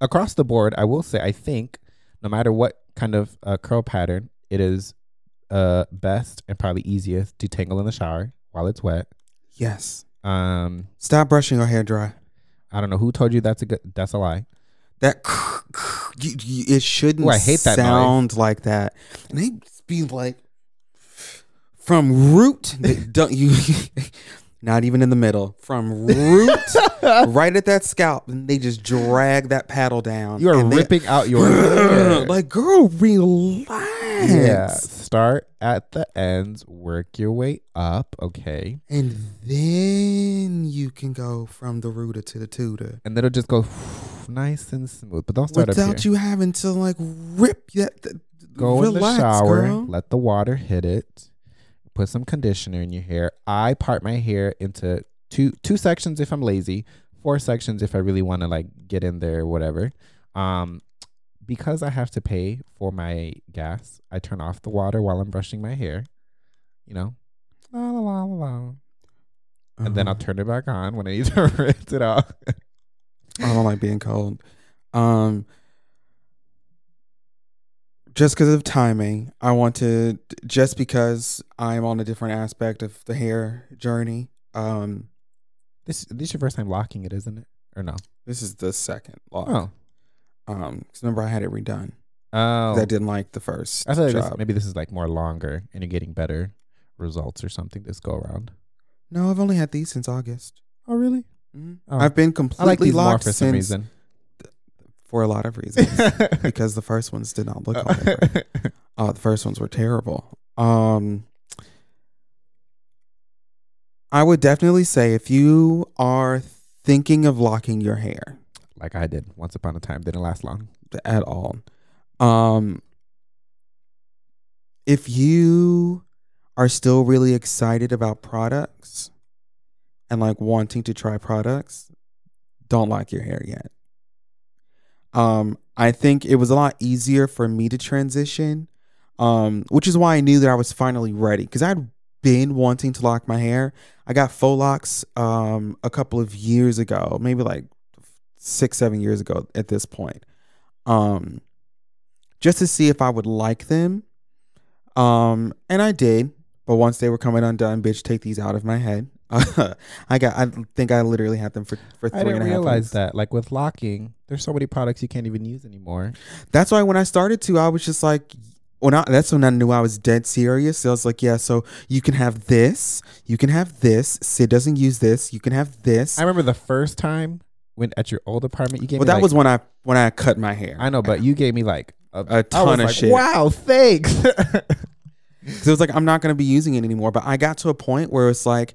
across the board, I will say I think no matter what kind of uh, curl pattern, it is uh best and probably easiest to tangle in the shower while it's wet. Yes. Um, Stop brushing your hair dry. I don't know who told you that's a good. That's a lie. That you, you, it shouldn't Ooh, I hate that noise. sound like that. And they be like from root. don't you? Not even in the middle. From root, right at that scalp, and they just drag that paddle down. You are and they- ripping out your hair. like, girl, relax. yeah. Start at the ends, work your way up. Okay, And then you can go from the rooter to the tutor and then it'll just go nice and smooth. But don't start without you having to like rip that. that- Go in the shower, girl. let the water hit it, put some conditioner in your hair. I part my hair into two two sections if I'm lazy, four sections if I really want to like get in there or whatever. Um because I have to pay for my gas, I turn off the water while I'm brushing my hair. You know, la la la la la, and then I'll Uh, turn it back on when I need to rinse it off. I don't like being cold. Um, just because of timing, I want to. Just because I'm on a different aspect of the hair journey. Um, this this is your first time locking it, isn't it? Or no? this is the second lock. Oh, Um, 'cause remember I had it redone. oh. I didn't like the first I thought this, maybe this is like more longer, and you're getting better results or something this go around. No, I've only had these since August. Oh, really? Mhm. Oh. I've been I like completely more locked for some since reason. For a lot of reasons. because the first ones did not look that. Uh, the first ones were terrible. Um, I would definitely say if you are thinking of locking your hair like I did once upon a time. Didn't last long. at all, um, if you are still really excited about products and like wanting to try products, don't lock your hair yet. Um, I think it was a lot easier for me to transition, um, which is why I knew that I was finally ready because I'd been wanting to lock my hair. I got faux locks um, a couple of years ago, maybe like six, seven years ago at this point, um, just to see if I would like them. Um, and I did, but once they were coming undone, bitch, take these out of my head. I got. I think I literally had them for for three I and didn't a half realize weeks. that. Like with locking, there's so many products you can't even use anymore. That's why when I started to, I was just like, when I, that's when I knew I was dead serious. So I was like, yeah, so you can have this, you can have this. Sid doesn't use this. You can have this. I remember the first time when at your old apartment, you gave well, me that like- was when I when I cut my hair. I know, but you gave me like a ton was of like, shit. Wow, thanks. 'Cause it was like I'm not going to be using it anymore. But I got to a point where it's like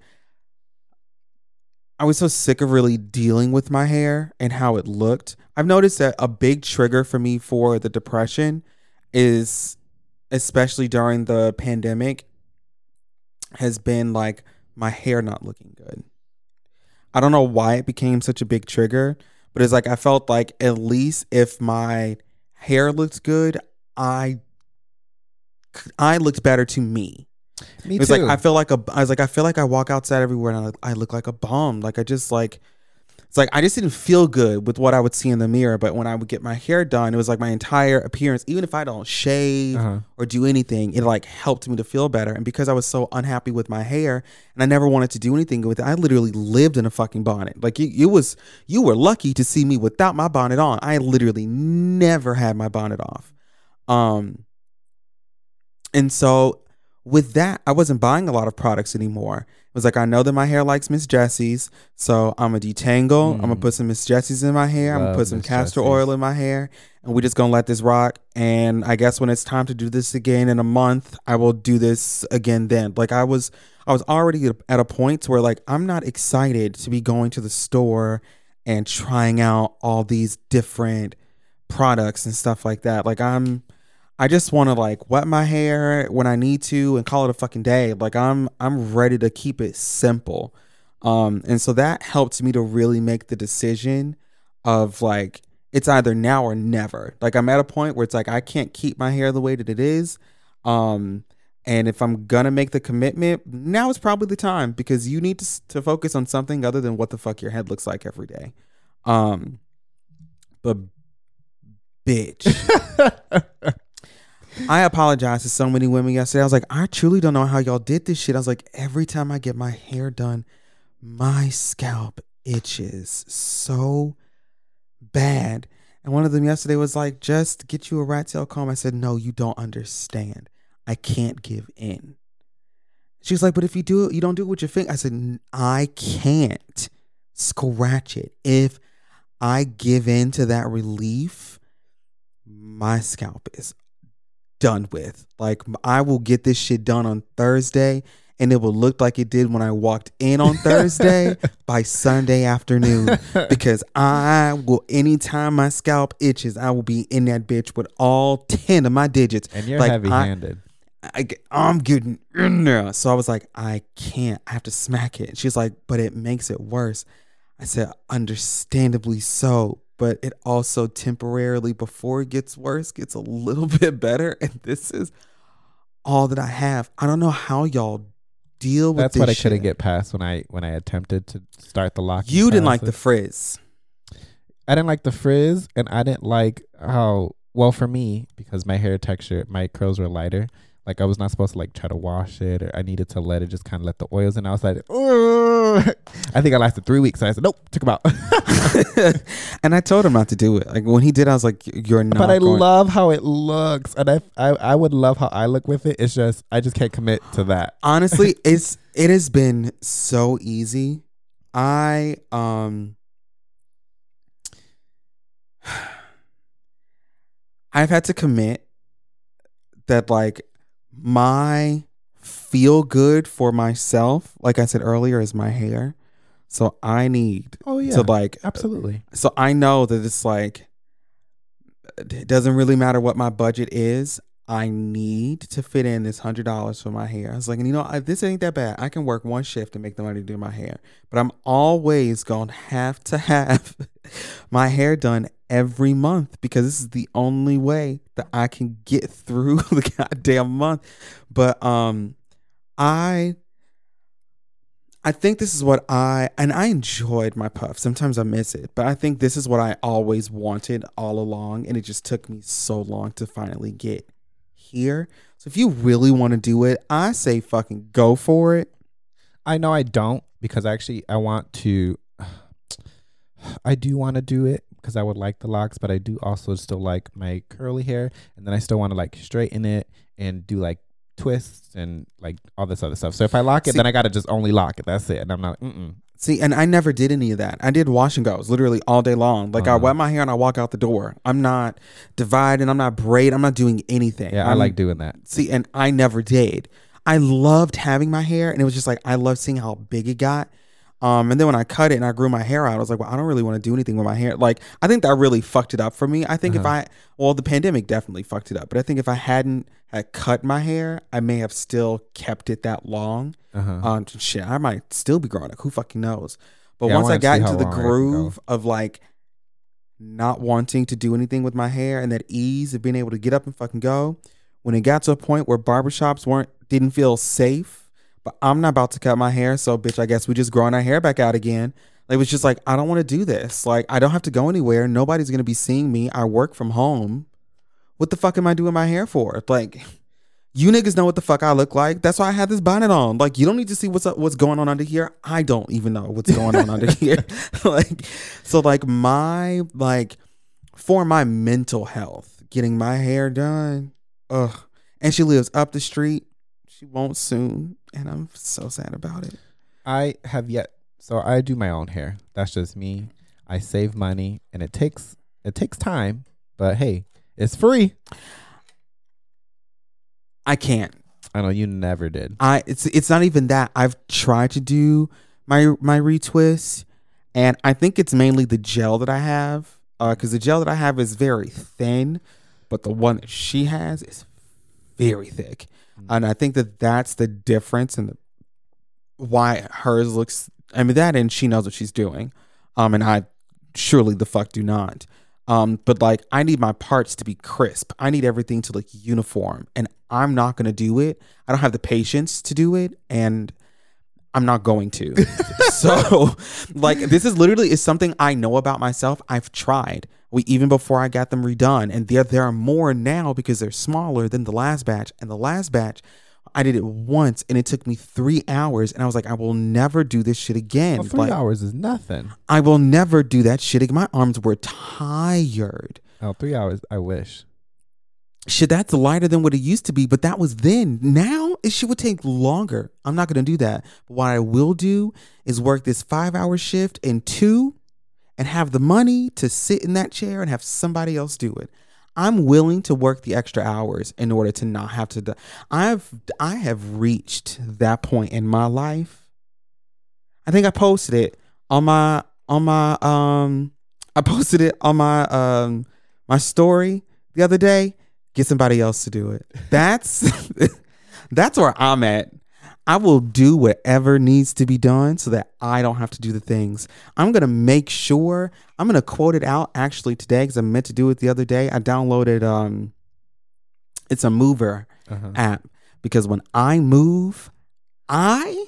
I was so sick of really dealing with my hair and how it looked. I've noticed that a big trigger for me for the depression is, especially during the pandemic, has been like my hair not looking good. I don't know why it became such a big trigger, but it's like I felt like at least if my hair looked good, I I looked better to me. Me It was too. like I feel like a I was like I feel like I walk outside everywhere and I, I look like a bum. Like I just like it's like I just didn't feel good with what I would see in the mirror. But when I would get my hair done, it was like my entire appearance, even if I don't shave Uh-huh. or do anything, it like helped me to feel better. And because I was so unhappy with my hair and I never wanted to do anything with it, I literally lived in a fucking bonnet. Like it, it was you were lucky to see me without my bonnet on. I literally never had my bonnet off. Um and so with that, I wasn't buying a lot of products anymore. It was like I know that my hair likes Miss Jessie's, so I'm gonna detangle. I'm gonna Mm. put some Miss Jessie's in my hair. I'm gonna put some Miss castor Jessie's. oil in my hair, and we're just gonna let this rock. And I guess when it's time to do this again in a month, I will do this again then. Like I was, I was already at a point where like I'm not excited to be going to the store and trying out all these different products and stuff like that. Like I'm I just want to like wet my hair when I need to and call it a fucking day. Like I'm I'm ready to keep it simple. Um and so that helped me to really make the decision of like it's either now or never. Like I'm at a point where it's like I can't keep my hair the way that it is. Um and if I'm gonna make the commitment, now is probably the time because you need to, to focus on something other than what the fuck your head looks like every day. Um, but bitch, I apologize to so many women yesterday. I was like, I truly don't know how y'all did this shit. I was like, every time I get my hair done, my scalp itches so bad. And one of them yesterday was like, just get you a rat tail comb. I said, no, you don't understand. I can't give in. She was like, but if you do it, you don't do it with your finger. I said, I can't scratch it. If I give in to that relief, my scalp is done with. Like I will get this shit done on Thursday and it will look like it did when I walked in on Thursday by Sunday afternoon because I will anytime my scalp itches, I will be in that bitch with all 10 of my digits. and you're Like, I- heavy handed. I, I'm getting in there. So I was like, I can't. I have to smack it. She's like, but it makes it worse. I said, understandably so. But it also temporarily, before it gets worse, gets a little bit better. And this is all that I have. I don't know how y'all deal with That's what I shit. couldn't get past when I when I attempted to start the lock. You didn't like the frizz. I didn't like the frizz, and I didn't like how well for me because my hair texture, my curls were lighter. Like I was not supposed to like try to wash it, or I needed to let it just kind of let the oils in. I was like, "Ugh." I think I lasted three weeks. And I said, nope, took them out. and I told him not to do it. Like when he did, I was like, "You're not." but I going- love how it looks, and I, I I would love how I look with it. It's just I just can't commit to that. honestly it's it has been so easy i um i've had to commit that like my feel good for myself like i said earlier is my hair so i need Oh yeah, to like absolutely. so I know that it's like it doesn't really matter what my budget is. I need to fit in this hundred dollars for my hair. I was like, and you know, I, this ain't that bad. I can work one shift and make the money to do my hair, but I'm always gonna have to have my hair done every month because this is the only way that I can get through the goddamn month. But um, I I think this is what I and I enjoyed my puff. Sometimes I miss it, but I think this is what I always wanted all along, and it just took me so long to finally get here. So if you really want to do it, I say fucking go for it. I know I don't because actually I want to. I do want to do it because I would like the locks, but I do also still like my curly hair, and then I still want to like straighten it and do like twists and like all this other stuff. So if I lock it, See- then I gotta just only lock it. That's it. And I'm not. Mm-mm. See, and I never did any of that. I did wash and goes literally all day long. Like I Uh-huh. wet my hair and I walk out the door. I'm not dividing. I'm not braid. I'm not doing anything. Yeah, I I'm- like doing that. See, and I never did. I loved having my hair, and it was just like I loved seeing how big it got. Um, and then when I cut it and I grew my hair out, I was like, well, I don't really want to do anything with my hair. Like, I think that really fucked it up for me. I think if Uh-huh. I, well, the pandemic definitely fucked it up, but I think if I hadn't had cut my hair, I may have still kept it that long. Uh-huh. Um, shit, I might still be growing. Like, who fucking knows? But Yeah, once I wanna got into the long I can go. groove of like not wanting to do anything with my hair and that ease of being able to get up and fucking go, when it got to a point where barbershops weren't didn't feel safe, but I'm not about to cut my hair, so bitch, I guess we just growing our hair back out again. It was just like I don't want to do this. Like I don't have to go anywhere. Nobody's gonna be seeing me. I work from home. What the fuck am I doing my hair for? Like, you niggas know what the fuck I look like. That's why I had this bonnet on. Like, you don't need to see what's up, what's going on under here. I don't even know what's going on under here. like, so like my like for my mental health, getting my hair done. Ugh. And she lives up the street. She won't soon, and I'm so sad about it. I have yet. So I do my own hair. That's just me. I save money, and it takes it takes time, but hey, it's free. I can't. I know you never did. I it's it's not even that. I've tried to do my my retwist, and I think it's mainly the gel that I have. Uh because the gel that I have is very thin, but the one that she has is very thick, and I think that that's the difference and the why hers looks. I mean that, and she knows what she's doing. Um, and I surely the fuck do not. Um, but like I need my parts to be crisp. I need everything to look uniform, and I'm not gonna do it. I don't have the patience to do it, and I'm not going to. so, like, this is literally is something I know about myself. I've tried. We even before I got them redone, and there there are more now because they're smaller than the last batch. And the last batch, I did it once, and it took me three hours, and I was like, I will never do this shit again. Well, three like, hours is nothing. I will never do that shit again. My arms were tired. Oh, three hours. I wish. Shit, that's lighter than what it used to be, but that was then. Now, it shit would take longer. I'm not gonna do that. But what I will do is work this five hour shift in two and have the money to sit in that chair and have somebody else do it. I'm willing to work the extra hours in order to not have to do I've I have reached that point in my life. I think I posted it on my on my um I posted it on my um my story the other day. Get somebody else to do it. That's that's where I'm at. I will do whatever needs to be done so that I don't have to do the things. I'm going to make sure I'm going to quote it out actually today cuz I meant to do it the other day. I downloaded um it's a mover Uh-huh. app because when I move, I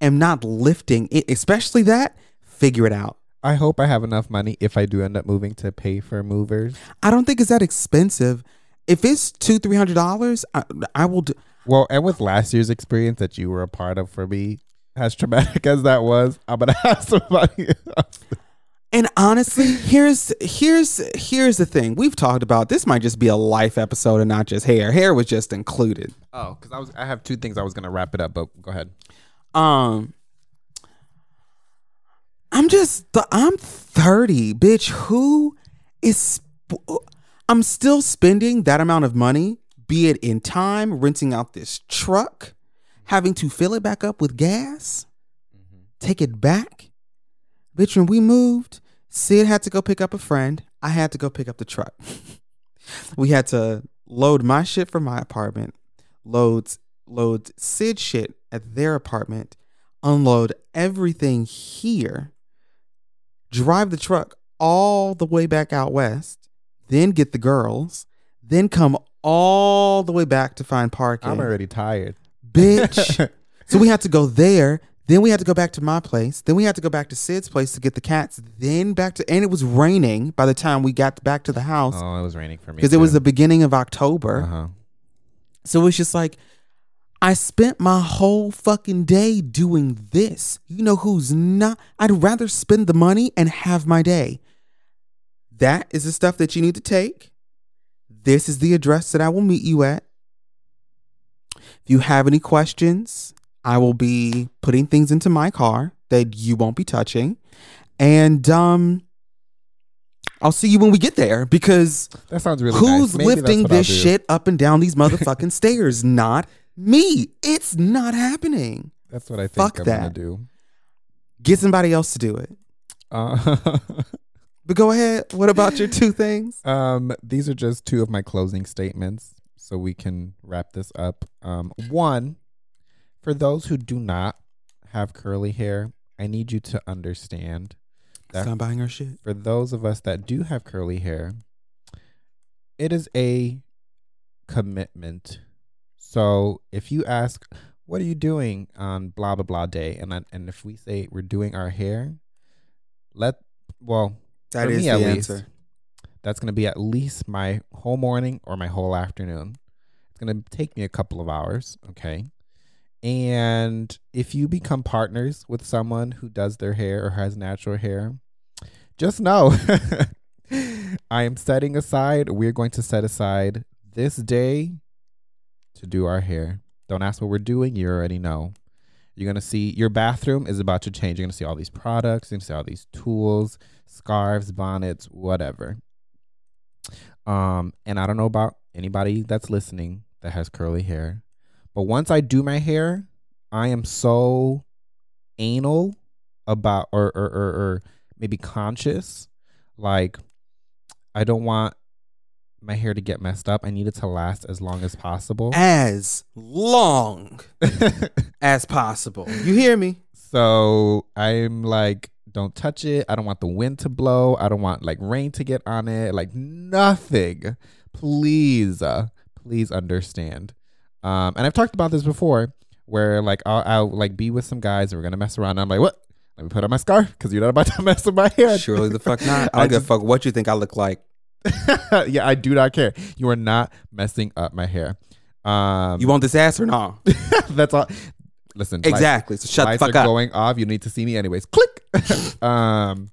am not lifting it, especially that, figure it out. I hope I have enough money if I do end up moving to pay for movers. I don't think it's that expensive. If it's two, three hundred dollars, I, I will do Well, and with last year's experience that you were a part of for me, as traumatic as that was, I'm gonna have somebody. Else. And honestly, here's here's here's the thing. We've talked about this might just be a life episode and not just hair. Hair was just included. Oh, because I was I have two things I was gonna wrap it up, but go ahead. Um I'm just I'm 30, bitch. Who is sp- I'm still spending that amount of money, be it in time, renting out this truck, having to fill it back up with gas, mm-hmm. take it back. Bitch, when we moved, Sid had to go pick up a friend. I had to go pick up the truck. we had to load my shit from my apartment, load load Sid shit at their apartment, unload everything here, drive the truck all the way back out west, then get the girls, then come all the way back to find parking. I'm already tired. Bitch. so we had to go there. Then we had to go back to my place. Then we had to go back to Sid's place to get the cats. Then back to, and it was raining by the time we got back to the house Oh, it was raining for me because it was the beginning of October. Uh huh. So it's just like I spent my whole fucking day doing this. You know who's not? I'd rather spend the money and have my day. That is the stuff that you need to take. This is the address that I will meet you at. If you have any questions, I will be putting things into my car that you won't be touching. And um I'll see you when we get there because That sounds really. Who's nice. Lifting this shit up and down these motherfucking stairs? Not me. It's not happening. That's what I think Fuck I'm gonna that. do. Get somebody else to do it. Uh, But go ahead. What about your two things? um, these are just two of my closing statements, so we can wrap this up. Um, one, for those who do not have curly hair, I need you to understand that Stop buying her shit. for those of us that do have curly hair, it is a commitment. So if you ask, "What are you doing on blah blah blah day?" and I, and if we say we're doing our hair, let well That For is the at least. answer. that's going to be at least my whole morning or my whole afternoon. It's going to take me a couple of hours, okay? And if you become partners with someone who does their hair or has natural hair, just know I am setting aside, we're going to set aside this day to do our hair. Don't ask what we're doing, you already know. You're to see your bathroom is about to change. You're to see all these products, you're to see all these tools, scarves, bonnets, whatever. Um, and I don't know about anybody that's listening that has curly hair, but once I do my hair, I am so anal about or or or, or maybe conscious, like I don't want my hair to get messed up. I need it to last as long as possible. As long as possible. You hear me? So I'm like, don't touch it. I don't want the wind to blow. I don't want like rain to get on it. Like nothing. Please, uh, please understand. Um, and I've talked about this before, where like I'll, I'll like be with some guys and we're gonna mess around. And I'm like, what? Let me put on my scarf because you're not about to mess with my hair. Surely the fuck not. I I don't give a fuck what you think I look like. yeah, I do not care. You are not messing up my hair. Um, You want this ass or not? that's all. Listen, lights- Exactly. So shut the lights fuck are up. going off. You need to see me anyways. Click. um,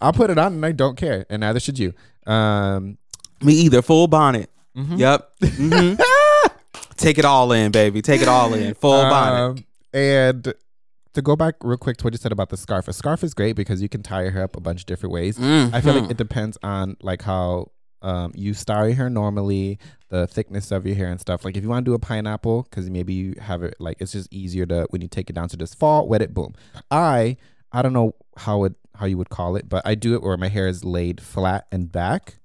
I'll put it on and I don't care, and neither should you. Um, Me either. Full bonnet. mhm. Yep. Mhm. Take it all in, baby. Take it all in. Full bonnet. Um, and to go back real quick to what you said about the scarf, a scarf is great because you can tie your hair up a bunch of different ways. I feel like Mhm. it depends on like how um, you style your hair normally, the thickness of your hair and stuff. Like if you want to do a pineapple, because maybe you have it like it's just easier to when you take it down to just fall, wet it, boom. I I don't know how it how you would call it, but I do it where my hair is laid flat and back.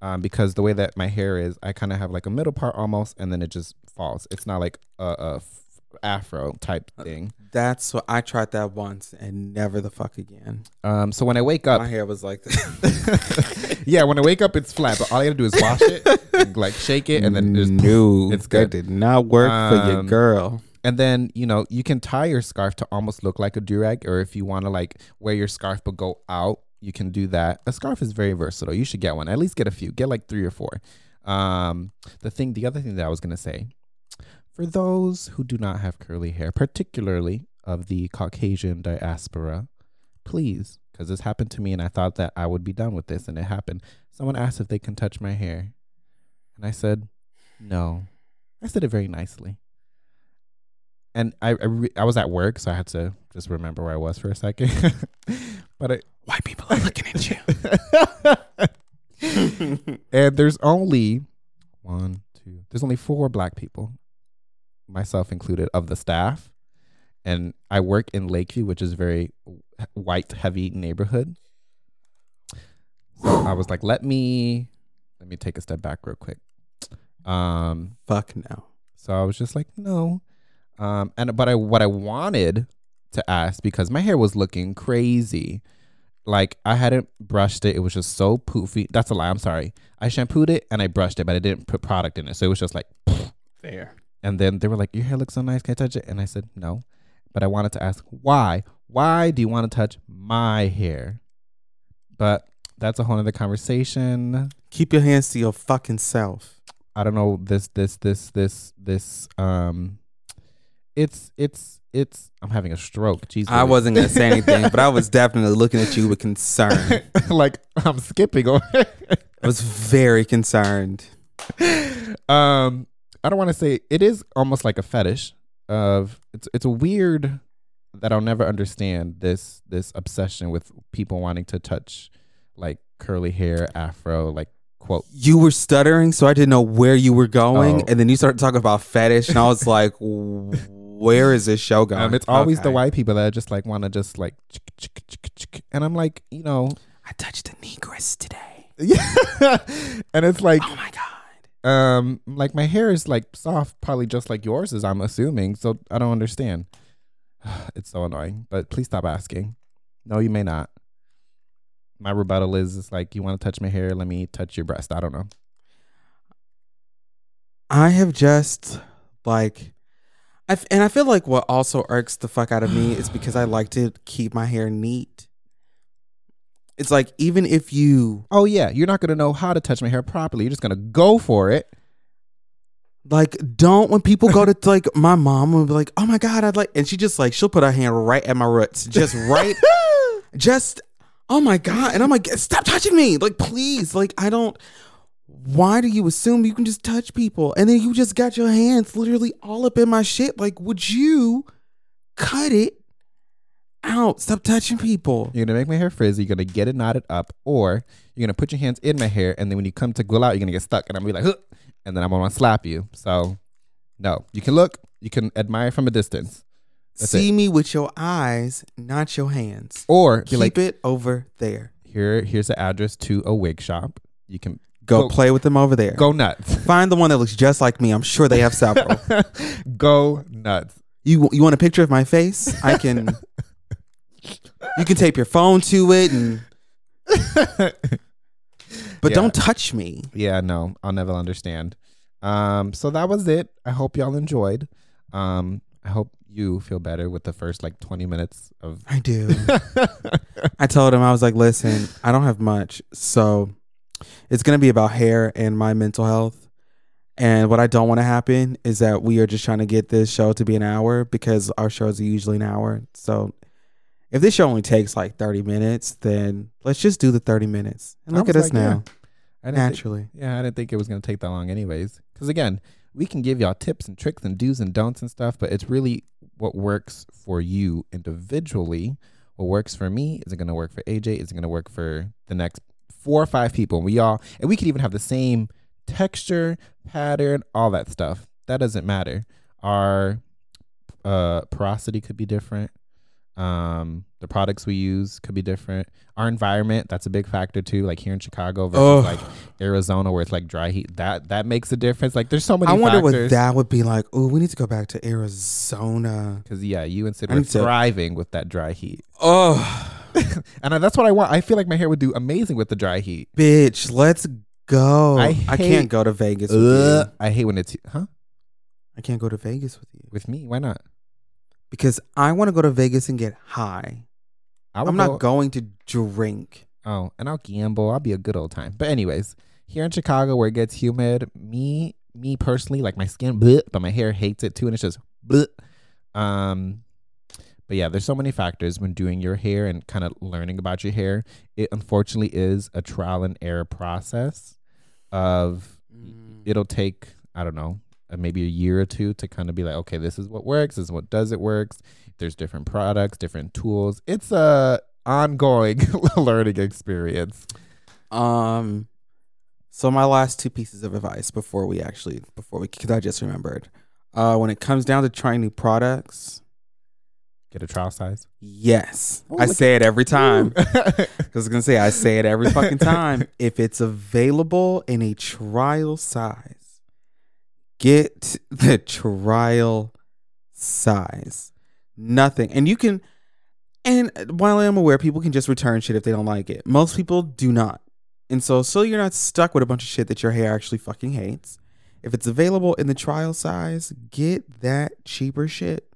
Um, because the way that my hair is, I kind of have like a middle part almost, and then it just falls. It's not like a, a f- afro type Uh, thing. That's what I tried that once and never the fuck again. Um, so when I wake up, My hair was like yeah, when I wake up, it's flat. But all I gotta do is wash it, and, like shake it, and then just no, it's that good. did not work for your Um, girl. And then, you know, you can tie your scarf to almost look like a durag, or if you want to like wear your scarf but go out, you can do that. A scarf is very versatile. You should get one. At least get a few. Get like three or four. Um, the thing, the other thing that I was gonna say, for those who do not have curly hair, particularly of the Caucasian diaspora, please, because this happened to me, and I thought that I would be done with this, and it happened. Someone asked if they can touch my hair, and I said, no. I said it very nicely and I I, re- I was at work, so I had to just remember where I was for a second. but I, White people are looking at you. and there's only one, two. There's only four black people, myself included, of the staff, and I work in Lakeview, which is a very white heavy neighborhood. So I was like, let me let me take a step back real quick. Um, Fuck no. So I was just like, no. Um, and but I what I wanted to ask because my hair was looking crazy. Like I hadn't brushed it. It was just so poofy. That's a lie. I'm sorry. I shampooed it and I brushed it, but I didn't put product in it. So it was just like Fair. And then they were like, Your hair looks so nice. Can I touch it? And I said, No. But I wanted to ask why. Why do you want to touch my hair? But that's a whole other conversation. Keep your hands to your fucking self. I don't know this this this this this um it's it's it's I'm having a stroke. Jesus. I wasn't gonna say anything, but I was definitely looking at you with concern. like I'm skipping over. I was very concerned. um I don't want to say it is almost like a fetish of it's it's a weird that I'll never understand this this obsession with people wanting to touch like curly hair, afro, like quote You were stuttering, so I didn't know where you were going, Oh. and then you started talking about fetish, and I was like, "Where is this show going?" um, it's always the white people that just like want to just like and I'm like, you know, I touched a negress today. Yeah. and it's like Oh my god. Um like my hair is like soft, probably just like yours is, I'm assuming. So I don't understand. It's so annoying. But please stop asking. No, you may not. My rebuttal is it's like you want to touch my hair, let me touch your breast. I don't know. I have just like, I f- and I feel like what also irks the fuck out of me is because I like to keep my hair neat. It's like even if you Oh yeah, you're not gonna know how to touch my hair properly. You're just gonna go for it. like don't when people go to like my mom will be like, oh my god, I'd like, and she just like she'll put her hand right at my roots, just right, just oh my god, and I'm like, stop touching me, like please, like I don't. Why do you assume you can just touch people and then you just got your hands literally all up in my shit? Like, would you cut it out? Stop touching people. You're gonna make my hair frizzy. You're gonna get it knotted up, or you're gonna put your hands in my hair, and then when you come to go out, you're gonna get stuck, and I'm gonna be like, and then I'm gonna slap you. So, no, you can look, you can admire from a distance, That's See me with your eyes, not your hands. or Keep like, it over there. here, here's the address to a wig shop. You can Go, Go- play with them over there. go nuts, Find the one that looks just like me. I'm sure they have several. go nuts. you you want a picture of my face? I can. you can tape your phone to it, and but Yeah. don't touch me. Yeah, no, I'll never understand. Um, so that was it. I hope y'all enjoyed. Um, I hope you feel better with the first like 20 minutes of. I do. I told him I was like, listen, I don't have much, so it's gonna be about hair and my mental health. And what I don't want to happen is that we are just trying to get this show to be an hour because our shows are usually an hour. So if this show only takes like 30 minutes, then let's just do the 30 minutes. And look at us like, yeah, now, I didn't think- naturally. yeah, I didn't think it was gonna take that long, anyways. Because again, we can give y'all tips and tricks and do's and don'ts and stuff, but it's really what works for you individually. What works for me Is it gonna work for AJ. Is it gonna work for the next four or five people. And we all, and we could even have the same texture, pattern, all that stuff. That doesn't matter. Our uh porosity could be different. Um, the products we use could be different. Our environment, that's a big factor too. Like here in Chicago versus Ugh. like Arizona where it's like dry heat. That that makes a difference. Like there's so many I wonder what that would be like. Oh, we need to go back to Arizona. Cause yeah, you and Sid were need to- thriving with that dry heat, Oh, and I, that's what I want. I feel like my hair would do amazing with the dry heat. bitch, let's go. I I, can't go to Vegas with Ugh, you. I hate when it's huh I can't go to Vegas with you with me. Why not? Because I want to go to Vegas and get high. I I'm not going to drink. Oh, and I'll gamble. I'll be a good old time. But anyways, here in Chicago where it gets humid, me me personally, like my skin, bleh, but my hair hates it too, and it's just bleh. Um, but yeah, there's so many factors when doing your hair and kind of learning about your hair. It unfortunately is a trial and error process. Of it'll take I don't know maybe a year or two to kind of be like, okay, this is what works, this is what does it works. There's different products, different tools. It's a ongoing learning experience. Um, so my last two pieces of advice before we actually before we because I just remembered, uh, when it comes down to trying new products, Get a trial size. yes, Oh, I say it every time. Because I was gonna say I say it every fucking time. if it's available in a trial size, get the trial size. Nothing, and you can. And while I'm aware, people can just return shit if they don't like it. Most people do not, and so so you're not stuck with a bunch of shit that your hair actually fucking hates. If it's available in the trial size, get that cheaper shit.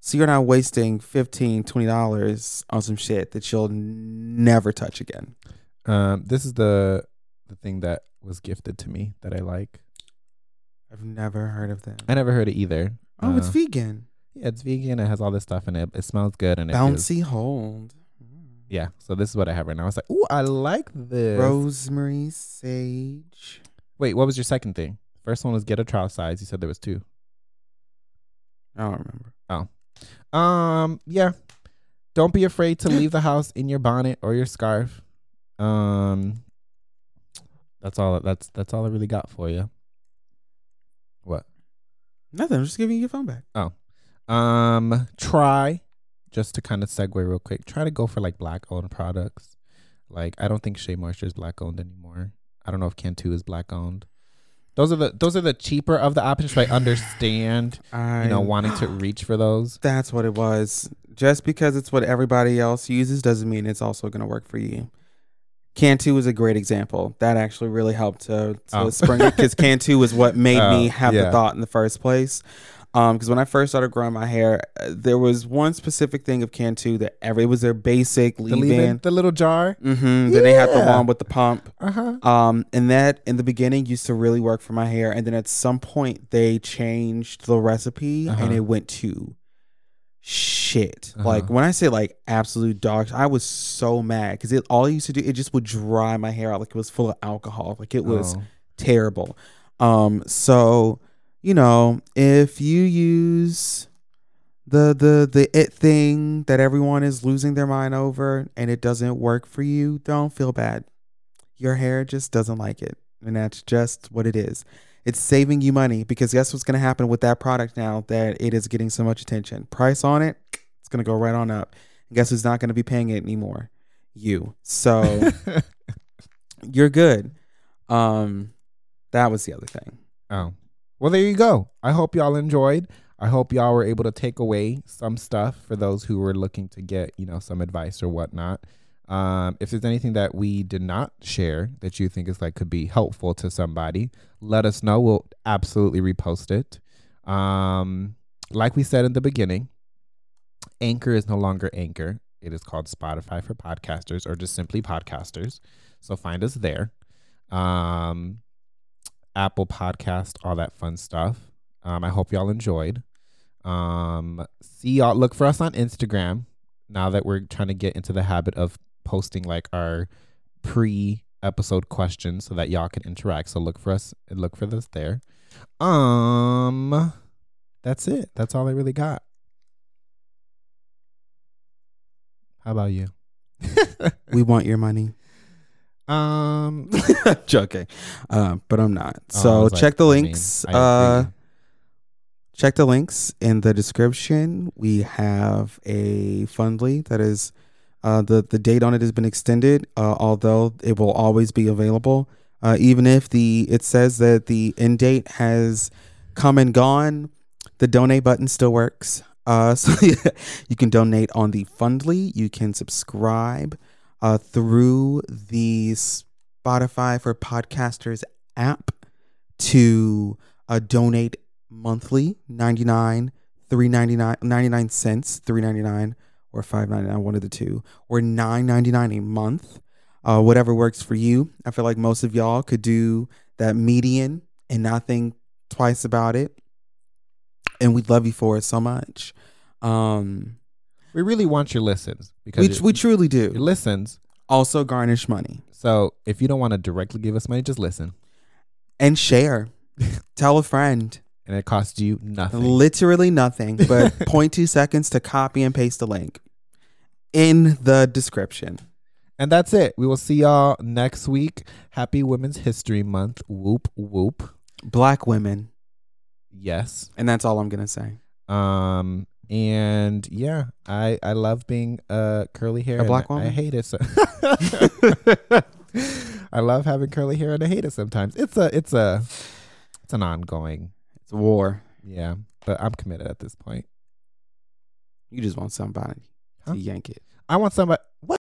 So you're not wasting 15 dollars on some shit that you'll never touch again. um, this is the the thing that was gifted to me that I like. I've never heard of that. I never heard it either. Oh, it's Uh, vegan. yeah, it's vegan. It has all this stuff in it. It smells good and it Bouncy hold. yeah. So this is what I have right now. I was like, ooh, I like this. Rosemary, sage. Wait, what was your second thing? First one was get a trial size. You said there was two. I don't remember. Oh, um, yeah. Don't be afraid to leave the house in your bonnet or your scarf. Um, that's all. That's that's all I really got for you. Nothing. I'm just giving you your phone back. Oh. Um, try just to kind of segue real quick. Try to go for like black owned products. Like I don't think Shea Moisture is black owned anymore. I don't know if Cantu is black owned. Those are the those are the cheaper of the options. So I understand, I you know, wanting to reach for those. That's what it was. Just because it's what everybody else uses doesn't mean it's also going to work for you. Cantu is a great example. That actually really helped to, to Oh. spring because Cantu is what made me Oh, have yeah. the thought in the first place. Because when I first started growing my hair, uh, there was one specific thing of Cantu that every it was their basic The leave-in. leave-in, the little jar. Mm-hmm. Then they had the Yeah. one with the pump. Uh huh. Um, and that in the beginning used to really work for my hair, and then at some point they changed the recipe, Uh-huh. and it went to shit. Uh-huh. Like when I say like absolute dogs, I was so mad because it all it used to do it just would dry my hair out like it was full of alcohol, like it was Oh. terrible. Um, so you know if you use the the the it thing that everyone is losing their mind over and it doesn't work for you, don't feel bad. Your hair just doesn't like it, and that's just what it is. It's saving you money because guess what's going to happen with that product now that it is getting so much attention? Price on it, it's going to go right on up. And guess who's not going to be paying it anymore? You. So you're good. Um, that was the other thing. Oh. Well, there you go. I hope y'all enjoyed. I hope y'all were able to take away some stuff for those who were looking to get, you know, some advice or whatnot. Um, if there's anything that we did not share that you think is like could be helpful to somebody, let us know. We'll absolutely repost it. Um, like we said in the beginning, Anchor is no longer Anchor. It is called Spotify for podcasters or just simply podcasters. So find us there. Um, Apple Podcast, all that fun stuff. Um, I hope y'all enjoyed. Um, see y'all. Look for us on Instagram now that we're trying to get into the habit of posting like our pre-episode questions so that y'all can interact. So look for us. Look for this there. Um, that's it. That's all I really got. How about you? We want your money. um, Joking. Um, but I'm not. Oh, So was like, check the I mean, links. I uh, check the links in the description. We have a Fundly that is uh, the the date on it has been extended, uh, although it will always be available. Uh, even if the it says that the end date has come and gone, the donate button still works. Uh, so you can donate on the Fundly. You can subscribe uh, through the Spotify for Podcasters app to donate monthly 99 399 99 cents 399 or 599 one of the two or 999 a month uh, whatever works for you. I feel like most of y'all could do that median and not think twice about it. And we love you for it so much. Um We really want your listens because we, your- we truly your do listens. also garnish money. So if you don't want to directly give us money, just listen, and share. Tell a friend and it costs you nothing. Literally nothing, but 0.2 seconds to copy and paste the link in the description. And that's it. We will see y'all next week. Happy Women's History Month. Whoop whoop. Black women. Yes. And that's all I'm going to say. Um and yeah, I I love being uh curly hair. A black I hate it. So I love having curly hair and I hate it sometimes. It's a it's a it's an ongoing. It's a war. Yeah, but I'm committed at this point. You just want somebody Huh? to yank it. I want somebody. What?